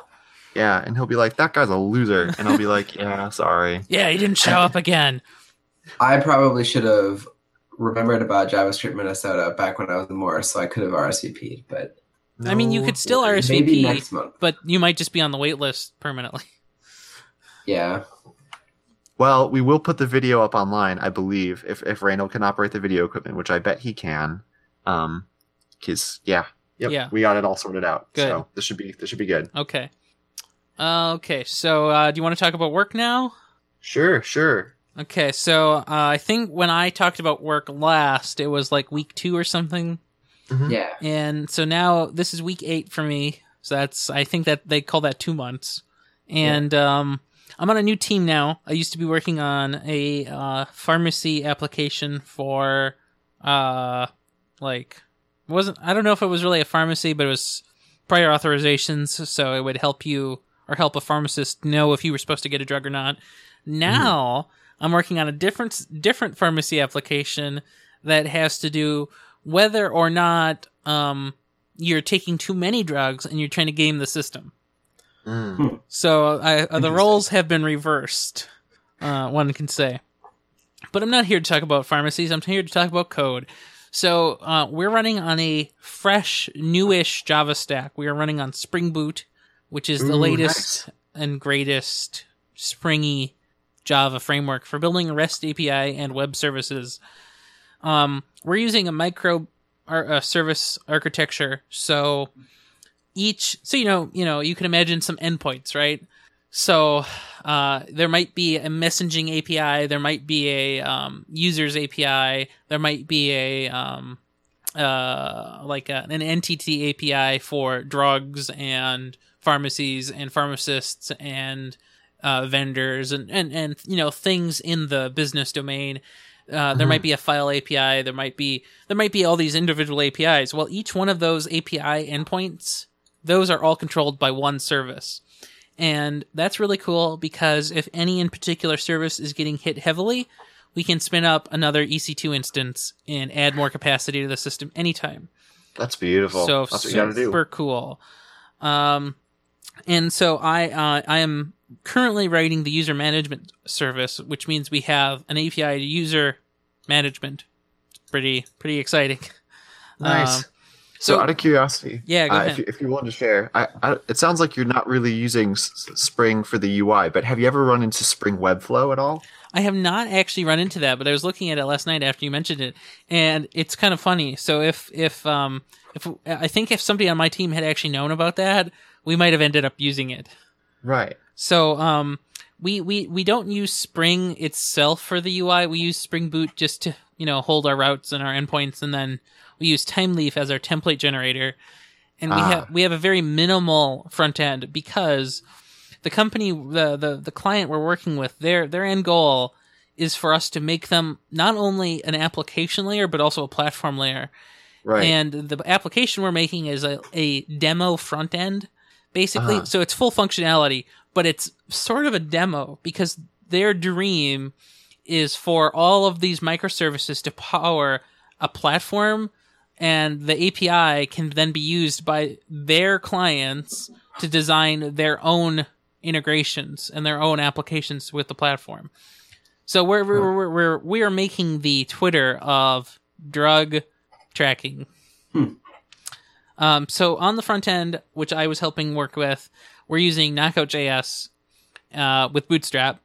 Yeah, and he'll be like, "That guy's a loser," and I'll be like, "Yeah, sorry." Yeah, he didn't show up again. I probably should have remembered about JavaScript Minnesota back when I was in Morris, so I could have RSVP'd. But I mean, you could still. RSVP. maybe next month. But you might just be on the wait list permanently. Yeah, Well, we will put the video up online, I believe, if if Randall can operate the video equipment, which I bet he can. Um, because yeah, yep, Yeah. we got it all sorted out. Good. So this should be this should be good. Okay. Uh, okay. So, uh, do you want to talk about work now? Sure, sure. Okay. So, uh, I think when I talked about work last, it was like week two or something. Mhm. Yeah. and so now this is week eight for me. So that's I think that they call that two months, and um, I'm on a new team now. I used to be working on a uh, pharmacy application for uh, like wasn't I don't know if it was really a pharmacy, but it was prior authorizations, so it would help you or help a pharmacist know if you were supposed to get a drug or not. Now I'm working on a different different pharmacy application that has to do whether or not um, you're taking too many drugs and you're trying to game the system. Mm. So I, uh, the roles have been reversed. Uh, one can say, but I'm not here to talk about pharmacies. I'm here to talk about code. So uh, we're running on a fresh, newish Java stack. We are running on Spring Boot, which is the Ooh, latest and greatest springy Java framework for building REST API and web services. Um, we're using a micro ar- service architecture, so each so you know you know you can imagine some endpoints, right? So uh, there might be a messaging API, there might be a um, users API, there might be a um, uh, like a, an entity API for drugs and pharmacies and pharmacists and uh, vendors and, and and you know things in the business domain. Uh, there Mhm. might be a file API. There might be there might be all these individual APIs. Well, each one of those API endpoints, those are all controlled by one service, and that's really cool because if any in particular service is getting hit heavily, we can spin up another EC2 instance and add more capacity to the system anytime. That's beautiful. So That's what you gotta do. super cool. Um, and so I uh, I am currently writing the user management service, which means we have an API to user management. It's pretty pretty exciting. Nice. Um, so, so- out of curiosity, Yeah, go uh, ahead. if, you, if you want to share, I, I, it sounds like you're not really using S- S- Spring for the UI, but have you ever run into Spring Webflow at all? I have not actually run into that, but I was looking at it last night after you mentioned it, and it's kind of funny. So if if um if I think if somebody on my team had actually known about that, we might have ended up using it. Right. So um we we we don't use Spring itself for the UI. We use Spring Boot just to you know hold our routes and our endpoints, and then we use Thymeleaf as our template generator. And we Ah. have we have a very minimal front end because the company the, the the client we're working with their their end goal is for us to make them not only an application layer but also a platform layer. Right. And the application we're making is a, a demo front end, basically. Uh-huh. So it's full functionality, but it's sort of a demo because their dream is for all of these microservices to power a platform and the API can then be used by their clients to design their own integrations and their own applications with the platform. So we're we're we're, we're we are making the Twitter of drug tracking. Hmm. Um, so on the front end, which I was helping work with, we're using Knockout.js uh, with Bootstrap.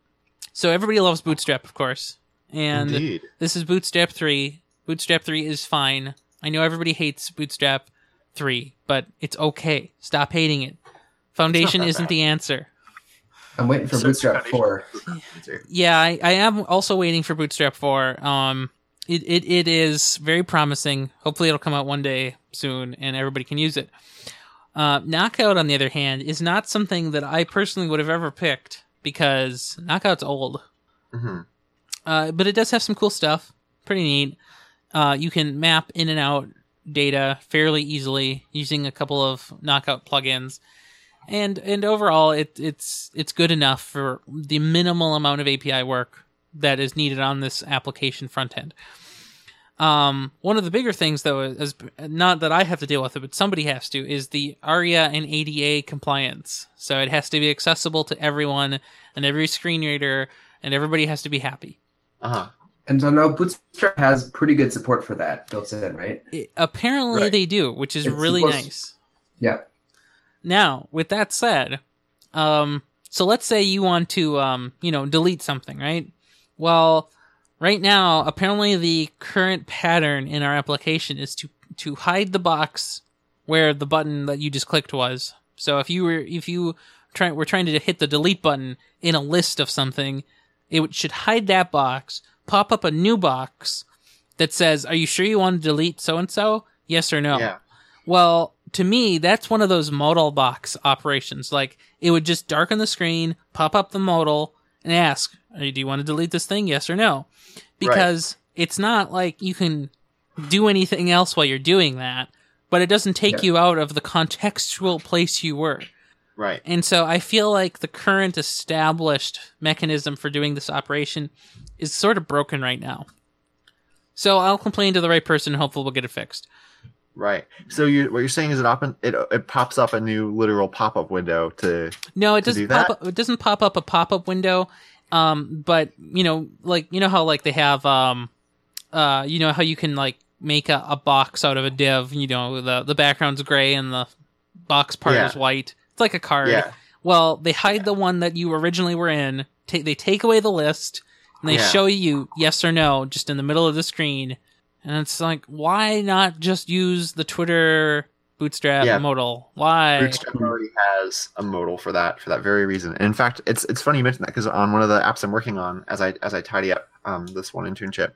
So everybody loves Bootstrap, of course, and Indeed. this is Bootstrap 3. Bootstrap 3 is fine. I know everybody hates Bootstrap 3, but it's okay. Stop hating it. Foundation isn't bad. the answer. I'm waiting for So- Bootstrap 4. Yeah, I, I am also waiting for Bootstrap 4. Um, it, it, it is very promising. Hopefully, it'll come out one day soon and everybody can use it. Uh, Knockout, on the other hand, is not something that I personally would have ever picked because Knockout's old. hmm Uh, but it does have some cool stuff. Pretty neat. Uh, you can map in and out data fairly easily using a couple of knockout plugins. And and overall it it's it's good enough for the minimal amount of API work that is needed on this application front end. Um, one of the bigger things though is not that I have to deal with it, but somebody has to, is the ARIA and ADA compliance. So it has to be accessible to everyone and every screen reader and everybody has to be happy. Uh-huh. And so now Bootstrap has pretty good support for that built in, right? It- apparently Right. they do, which is It's really nice. Yeah. Now, with that said, um, so let's say you want to, um, you know, delete something, right? Well, right now, apparently the current pattern in our application is to to hide the box where the button that you just clicked was. So if you were if you try were trying to hit the delete button in a list of something, it should hide that box, pop up a new box that says, "Are you sure you want to delete so and so?" Yes or no? Yeah. Well, to me, that's one of those modal box operations. Like it would just darken the screen, pop up the modal, and ask, "Hey, "Do you want to delete this thing? Yes or no?" Because it's not like you can do anything else while you're doing that, but it doesn't take Yeah. you out of the contextual place you were. Right. And so I feel like the current established mechanism for doing this operation is sort of broken right now. So I'll complain to the right person and hopefully we'll get it fixed. Right. So you what you're saying is it open it it pops up a new literal pop up window to No, it to doesn't do pop up, it doesn't pop up a pop up window. Um, but you know, like you know how like they have um, uh, you know how you can like make a, a box out of a div. You know, the the background's gray and the box part Yeah. is white. It's like a card. yeah Well, they hide the one that you originally were in. Ta they take away the list and they Yeah. show you yes or no just in the middle of the screen. And it's like, why not just use the Twitter Bootstrap Yeah. modal? Why? Bootstrap already has a modal for that for that very reason. And in fact, it's it's funny you mention that because on one of the apps I'm working on as I as I tidy up um, this one internship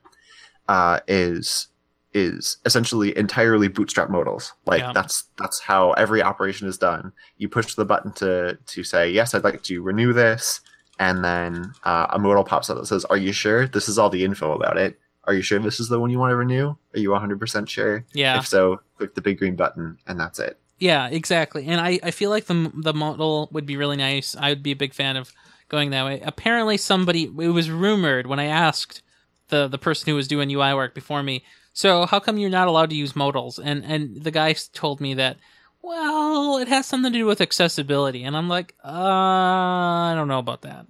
uh, is is essentially entirely bootstrap modals. Like Yeah. that's that's how every operation is done. You push the button to to say yes, I'd like to renew this, and then uh, a modal pops up that says, "Are you sure? This is all the info about it. Are you sure this is the one you want to renew? Are you 100 percent sure? Yeah. If so, click the big green button, and that's it." Yeah, exactly. And I, I feel like the the modal would be really nice. I would be a big fan of going that way. Apparently, somebody it was rumored when I asked the the person who was doing UI work before me. So how come you're not allowed to use modals? And and the guy told me that. Well, it has something to do with accessibility, and I'm like, uh, I don't know about that.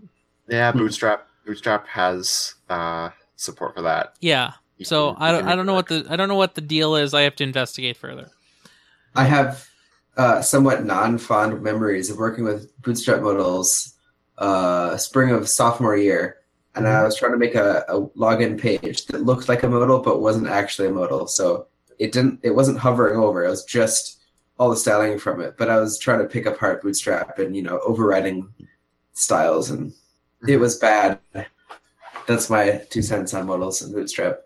Yeah. Bootstrap Bootstrap has uh, support for that. Yeah. So can- I don't I don't know make what the I don't know what the deal is. I have to investigate further. I have uh, somewhat non-fond memories of working with Bootstrap modals uh, spring of sophomore year, and I was trying to make a, a login page that looked like a modal but wasn't actually a modal. So it didn't. It wasn't hovering over. It was just all the styling from it. But I was trying to pick apart Bootstrap and you know overriding styles, and it was bad. That's my two cents on modals and Bootstrap.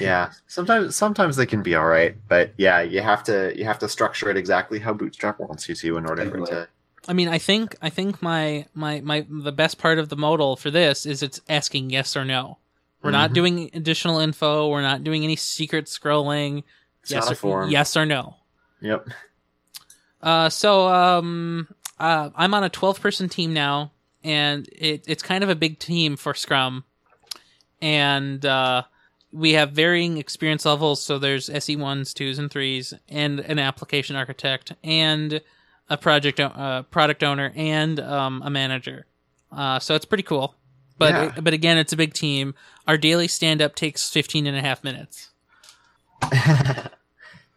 yeah sometimes sometimes they can be all right but yeah you have to you have to structure it exactly how bootstrap wants you to in order for it to I mean, I think I think my my my the best part of the modal for this is it's asking yes or no. We're not Mhm. doing additional info. We're not doing any secret scrolling. it's yes, not a or, form yes or no. yep Uh, so um, uh, I'm on a 12 person team now, and it, it's kind of a big team for Scrum, and uh, we have varying experience levels. So there's SE ones, twos, and threes, and an application architect, and a project uh, product owner, and um, a manager. Uh, so it's pretty cool. But Yeah. but again, it's a big team. Our daily stand up takes 15 and a half minutes.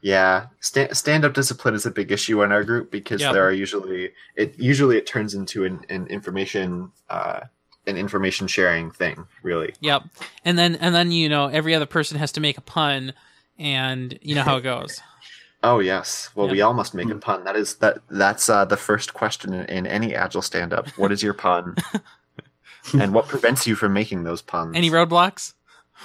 yeah Sta- stand-up discipline is a big issue in our group because Yep. there are usually it usually it turns into an, an information uh an information sharing thing really Yep. And then and then you know every other person has to make a pun and you know how it goes. oh yes well Yep. we all must make a pun that is that that's uh the first question in, in any agile stand-up what is your pun and what prevents you from making those puns Any roadblocks?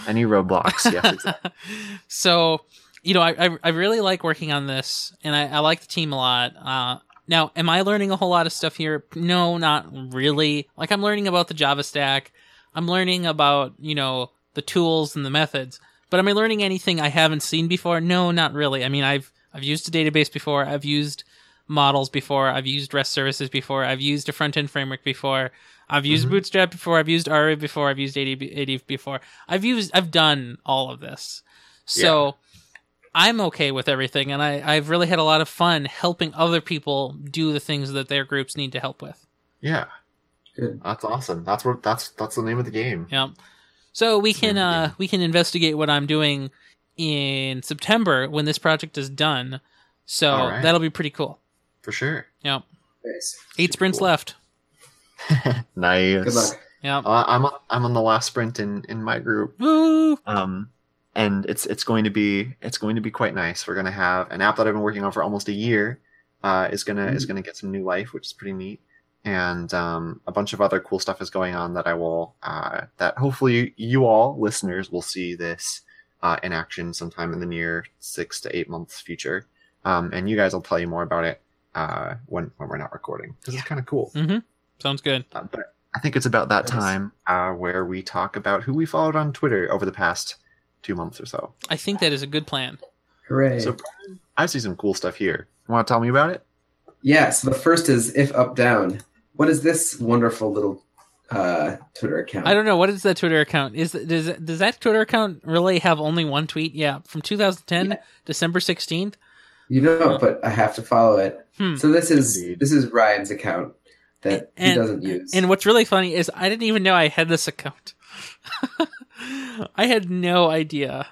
any roadblocks yes exactly. so, you know, I, I I really like working on this and I, I like the team a lot. Uh now, am I learning a whole lot of stuff here? No, not really. Like I'm learning about the Java stack. I'm learning about, you know, the tools and the methods. But am I learning anything I haven't seen before? No, not really. I mean, I've I've used a database before. I've used models before. I've used REST services before. I've used a front end framework before. I've used Mhm. Bootstrap before. I've used Aria before. I've used AD, AD before. I've used. I've done all of this. So I'm okay with everything, and I, I've really had a lot of fun helping other people do the things that their groups need to help with. yeah Good. That's awesome. That's what that's that's the name of the game. Yeah. So we can uh we can investigate what I'm doing in September when this project is done. So All right. that'll be pretty cool. For sure. Yeah. Nice. Eight sprints cool. left. nice. Good luck. Yeah. Uh, I'm on- I'm on the last sprint in in my group. Woo! Um, and it's it's going to be it's going to be quite nice. We're gonna have an app that I've been working on for almost a year. Uh, is gonna is Mm. gonna get some new life, which is pretty neat. And um, a bunch of other cool stuff is going on that I will uh, that hopefully you all listeners will see this uh, in action sometime in the near six to eight months future. Um, and you guys will tell you more about it uh, when when we're not recording because it's kind of cool. Mm-hmm. Sounds good. Uh, but I think it's about that time uh, where we talk about who we followed on Twitter over the past two months or so. I think that is a good plan. Hooray! So I see some cool stuff here. You Want to tell me about it? yeah. So the first is if up down. What is this wonderful little uh, Twitter account? I don't know what is that Twitter account. Is does does that Twitter account really have only one tweet? Yeah, from 2010, Yeah. December 16th. You know, but I have to follow it. Hmm. So this is Indeed. this is Ryan's account that he doesn't use. And what's really funny is I didn't even know I had this account. I had no idea.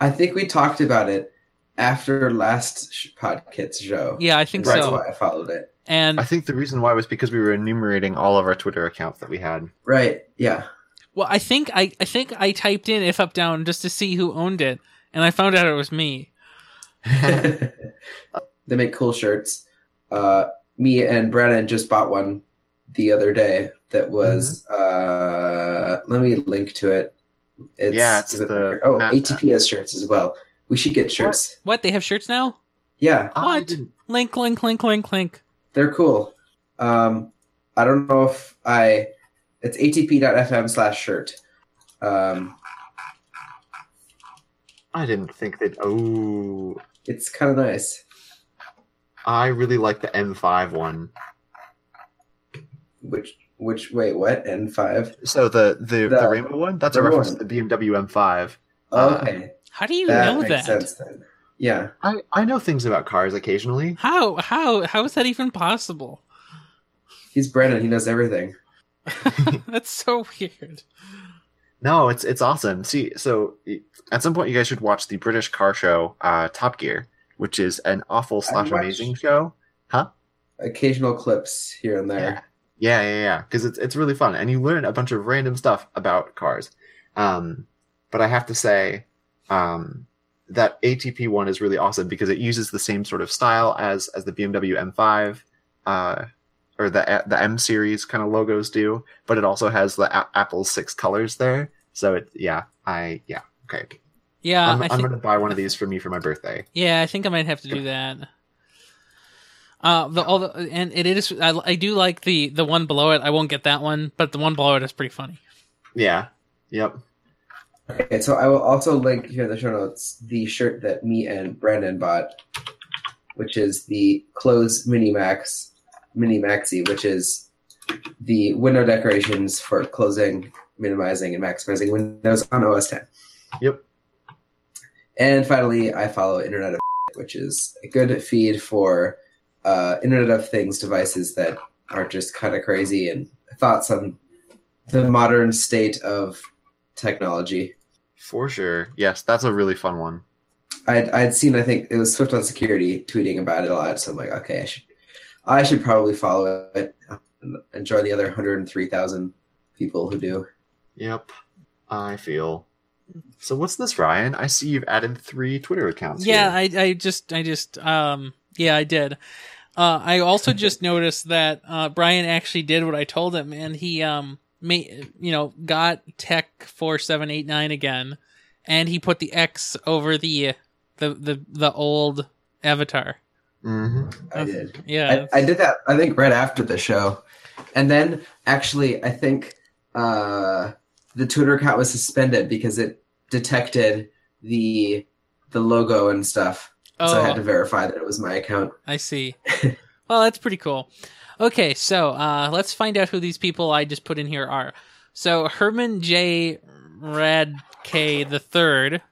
I think we talked about it after last sh- podcast show. Yeah, I think And that's so. why I followed it. And I think the reason why was because we were enumerating all of our Twitter accounts that we had. Right? Yeah. well, I think I I think I typed in if up down just to see who owned it, and I found out it was me. they make cool shirts. Uh, me and Brennan just bought one the other day that was. Uh, let me link to it. It's, Yeah, it's is it the oh Matt- ATP has shirts as well. We should get shirts. What they have shirts now? Yeah, What? Link, link, link, link, link. they're cool. Um, I don't know if I. It's atp.fm slash shirt. Um, I didn't think that. Oh, it's kind of nice. I really like the M5 one. Which which wait what N five? So the the, the, The- rainbow one. That's the a reference one. to the BMW M5. Uh, Okay, How do you that know makes that? sense then. Yeah. I I know things about cars occasionally. How how how is that even possible? He's Brennan. He knows everything. That's so weird. No, it's it's awesome. See, so at some point you guys should watch the British car show uh, Top Gear, which is an awful slash amazing show. Huh? Occasional clips here and there. Yeah, yeah, yeah. Yeah. Because it's it's really fun, and you learn a bunch of random stuff about cars. Um, but I have to say, um, that ATP one is really awesome because it uses the same sort of style as as the BMW M5, uh, or the the M series kind of logos do. But it also has the a- Apple's six colors there. So it, yeah, I yeah, okay. Yeah, I'm, I I'm think, gonna buy one of these for me for my birthday. yeah, I think I might have to do that. Uh, the all the and it is I, I do like the the one below it. I won't get that one, but the one below it is pretty funny. Yeah. Yep. Okay, so I will also link here in the show notes the shirt that me and Brandon bought, which is the Close Mini Max Mini Maxi, which is the window decorations for closing, minimizing, and maximizing windows on OS 10. Yep. And finally, I follow Internet of which is a good feed for uh, Internet of Things devices that are just kind of crazy and thoughts on the modern state of technology. For sure. Yes, that's a really fun one. I'd I'd seen I think it was Swift on Security tweeting about it a lot, so I'm like, okay, I should I should probably follow it and, and join the other 103,000 people who do. Yep. I feel. So what's this, Ryan? I see you've added three Twitter accounts. Yeah, here. I I just I just um yeah I did. Uh, I also just noticed that uh, Brian actually did what I told him, and he um made you know got Tech four seven eight nine again, and he put the X over the the the the old avatar. Mhm. I did. Yeah, I, I did that I think right after the show. And then actually I think uh the Twitter account was suspended because it detected the the logo and stuff. Oh, So I had to verify that it was my account. I see. well, that's pretty cool. Okay, so uh, let's find out who these people I just put in here are. So Herman J. Radtke the third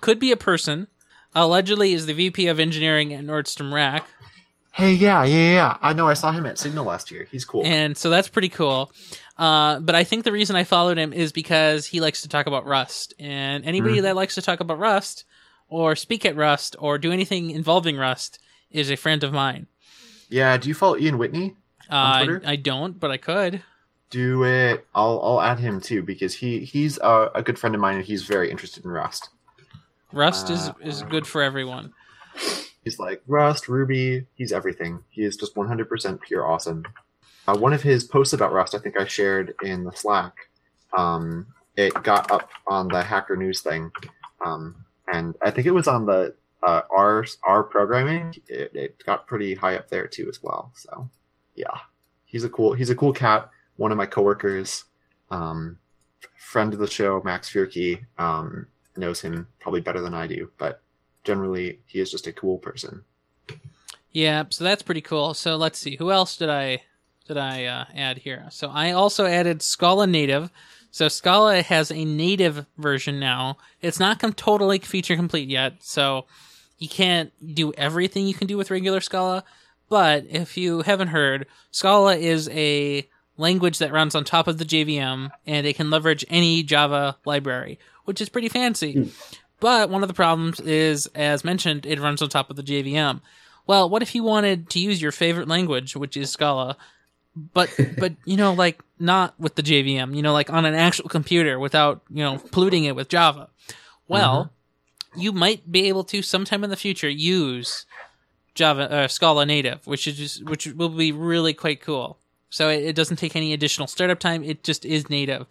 could be a person. Allegedly, is the VP of engineering at Nordstrom Rack, Hey, yeah, yeah, yeah. I know. I saw him at Signal last year. He's cool. and so that's pretty cool. Uh, but I think the reason I followed him is because he likes to talk about Rust, and anybody Mhm. that likes to talk about Rust or speak at Rust or do anything involving Rust is a friend of mine. yeah. Do you follow Ian Whitney? Uh, I, I don't, but I could. Do it. I'll I'll add him too because he he's a, a good friend of mine and he's very interested in Rust. Rust is Uh, is good for everyone. He's like Rust, Ruby. He's everything. He is just 100% pure awesome. Uh, one of his posts about Rust, I think I shared in the Slack. Um, it got up on the Hacker News thing. Um, and I think it was on the uh, R R programming. It, it got pretty high up there too as well. So yeah, he's a cool he's a cool cat. One of my coworkers, um, friend of the show, Max Fierke, um, knows him probably better than I do, but generally he is just a cool person. Yeah, so that's pretty cool. So let's see, who else did I did I uh, add here? So I also added Scala Native. So Scala has a native version now. It's not com- totally feature complete yet, so you can't do everything you can do with regular Scala. But if you haven't heard, Scala is a language that runs on top of the JVM, and it can leverage any Java library, which is pretty fancy. Hmm. But one of the problems is, as mentioned, it runs on top of the JVM. Well, what if you wanted to use your favorite language, which is Scala, but but you know, like not with the JVM, you know, like on an actual computer without you know polluting it with Java? Well, you might be able to sometime in the future use Java uh, Scala native, which is just, which will be really quite cool. So it, it doesn't take any additional startup time; it just is native.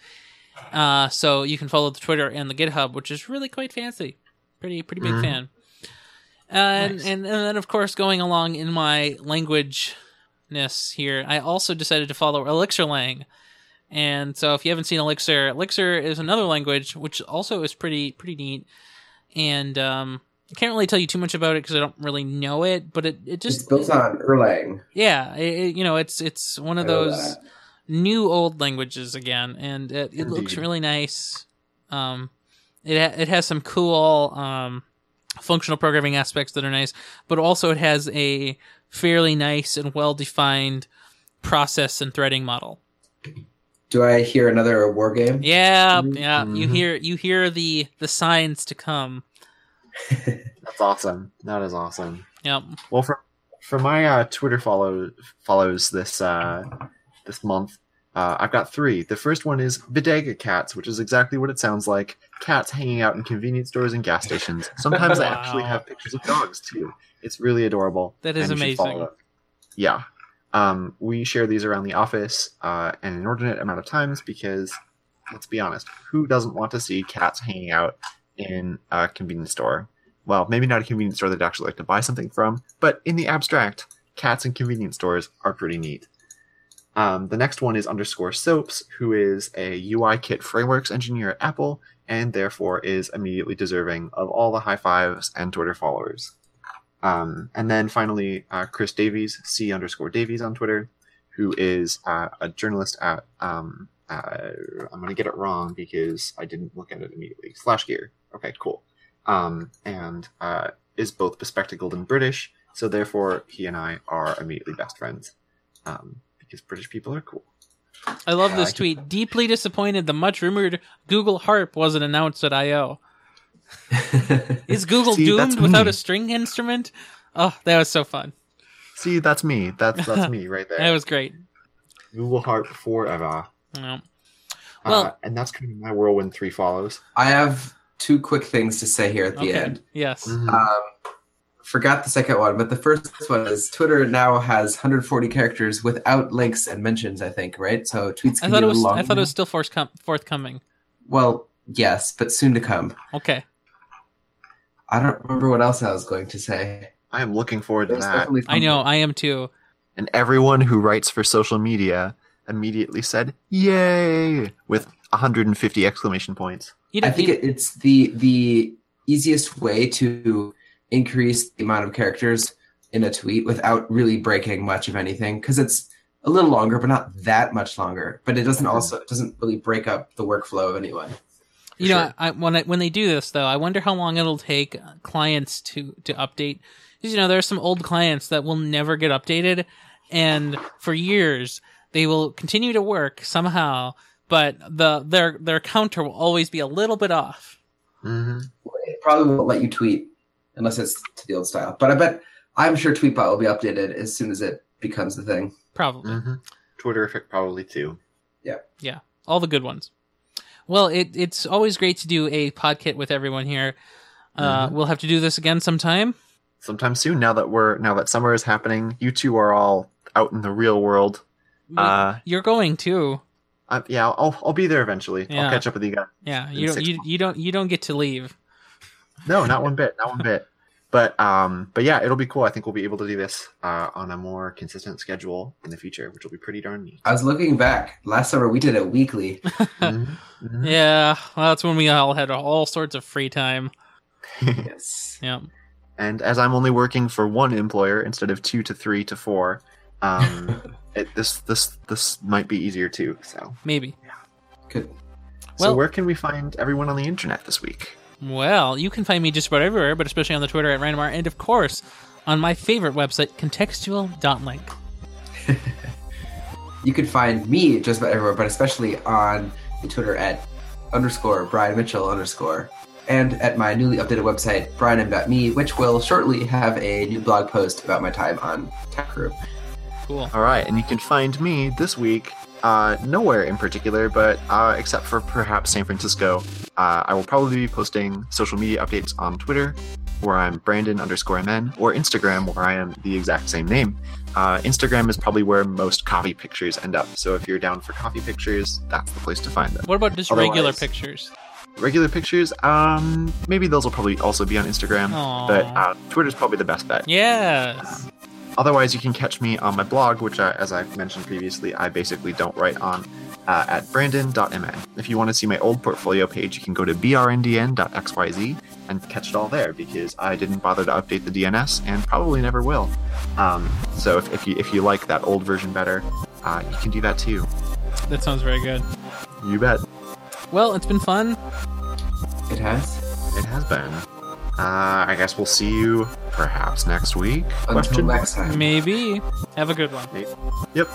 Uh, so you can follow the Twitter and the GitHub, which is really quite fancy. Pretty pretty big Mhm. fan. And, Nice. and and then of course going along in my language ness here, I also decided to follow Elixirlang. And so if you haven't seen Elixir, Elixir is another language which also is pretty pretty neat. And um, I can't really tell you too much about it because I don't really know it, but it, it it's just built on Erlang. yeah, it, you know, it's it's one of those new old languages again, and it, it looks really nice. Um, it ha- it has some cool um, functional programming aspects that are nice, but also it has a fairly nice and well defined process and threading model. Do I hear another war game? Yeah, yeah, you Mhm. hear you hear the the signs to come. That's awesome. That is awesome. Yep. Well, for for my uh, Twitter follow follows this uh, this month, uh, I've got three. The first one is Bodega Cats, which is exactly what it sounds like: cats hanging out in convenience stores and gas stations. Sometimes I actually have pictures of dogs too. It's really adorable. That is and you should follow amazing. Yeah, um, we share these around the office uh, an inordinate amount of times because, let's be honest, who doesn't want to see cats hanging out in a convenience store? Well, maybe not a convenience store they'd actually like to buy something from, but in the abstract, cats in convenience stores are pretty neat. Um, the next one is underscore soaps, who is a UI kit frameworks engineer at Apple, and therefore is immediately deserving of all the high fives and Twitter followers. Um, and then finally, uh, Chris Davies, C underscore Davies on Twitter, who is uh, a journalist at, um, uh, I'm going to get it wrong because I didn't look at it immediately. SlashGear. Okay, cool. Um, and uh, is both bespectacled and British, so therefore he and I are immediately best friends um, because British people are cool. I love this tweet. Deeply disappointed the much rumored Google Harp wasn't announced at I/O. Is Google See, doomed without a string instrument? Oh, that was so fun. See, that's me. That's that's me right there. That was great. Google Harp forever. Yeah. uh, Well- and that's kind of my whirlwind three follows. I have two quick things to say here at the Okay. end. Yes. Mhm. Um, forgot the second one, but the first one is Twitter now has 140 characters without links and mentions. I think right, so tweets. I Can thought be it was. little I thought it was still forthcom- forthcoming. Well, yes, but soon to come. Okay. I don't remember what else I was going to say. I am looking forward to that. I know. I am too. And everyone who writes for social media immediately said "Yay!" with 150 exclamation points. You I think you- it, it's the the easiest way to increase the amount of characters in a tweet without really breaking much of anything because it's a little longer, but not that much longer. But it doesn't Mhm. also it doesn't really break up the workflow of anyone. you know, sure. I, when I, when they do this though, I wonder how long it'll take clients to to update. Because you know, there are some old clients that will never get updated, and for years they will continue to work somehow, but the their their counter will always be a little bit off. hmm It probably won't let you tweet unless it's to the old style. But I bet I'm sure Tweetbot will be updated as soon as it becomes a thing. Probably. hmm Twitterrific probably too. Yeah. Yeah. All the good ones. Well, it, it's always great to do a podkit with everyone here. Uh, Mhm. We'll have to do this again sometime. Sometime soon. Now that we're now that summer is happening, you two are all out in the real world. Uh, You're going too. I, yeah, I'll I'll be there eventually. Yeah. I'll catch up with you guys. Yeah, you don't six you, you don't you don't get to leave. No, not one bit, not one bit. But um, but yeah, it'll be cool. I think we'll be able to do this uh, on a more consistent schedule in the future, which will be pretty darn neat. I was looking back. Last summer we did it weekly. Mhm, mhm. Yeah, well, that's when we all had all sorts of free time. yes. Yeah. And as I'm only working for one employer instead of two to three to four, um, it, this this this might be easier too. So, Maybe. Yeah. Good. so Well- where can we find everyone on the internet this week? Well, you can find me just about everywhere, but especially on the Twitter at Randomar, and of course on my favorite website, contextual.link. You can find me just about everywhere, but especially on the Twitter at underscore Brian Mitchell underscore. And at my newly updated website, brianim.me, which will shortly have a new blog post about my time on Tech Group. Cool. All right, and you can find me this week uh, nowhere in particular, but uh, except for perhaps San Francisco. Uh, I will probably be posting social media updates on Twitter, where I'm Brandon underscore MN, or Instagram, where I am the exact same name. Uh, Instagram is probably where most coffee pictures end up. So if you're down for coffee pictures, that's the place to find them. What about just regular pictures? Regular pictures, um, maybe those will probably also be on Instagram, Aw. but uh, Twitter's probably the best bet. Yes. Otherwise, you can catch me on my blog, which, I, as I've mentioned previously, I basically don't write on, uh, at brandon.mn. If you want to see my old portfolio page, you can go to brndn.xyz and catch it all there because I didn't bother to update the DNS and probably never will. Um, so if, if you if you like that old version better, uh, you can do that too. That sounds very good. You bet. Well, it's been fun. It has. It has been. Uh, I guess we'll see you perhaps next week. Until Question? next time. Maybe. Have a good one. Yep.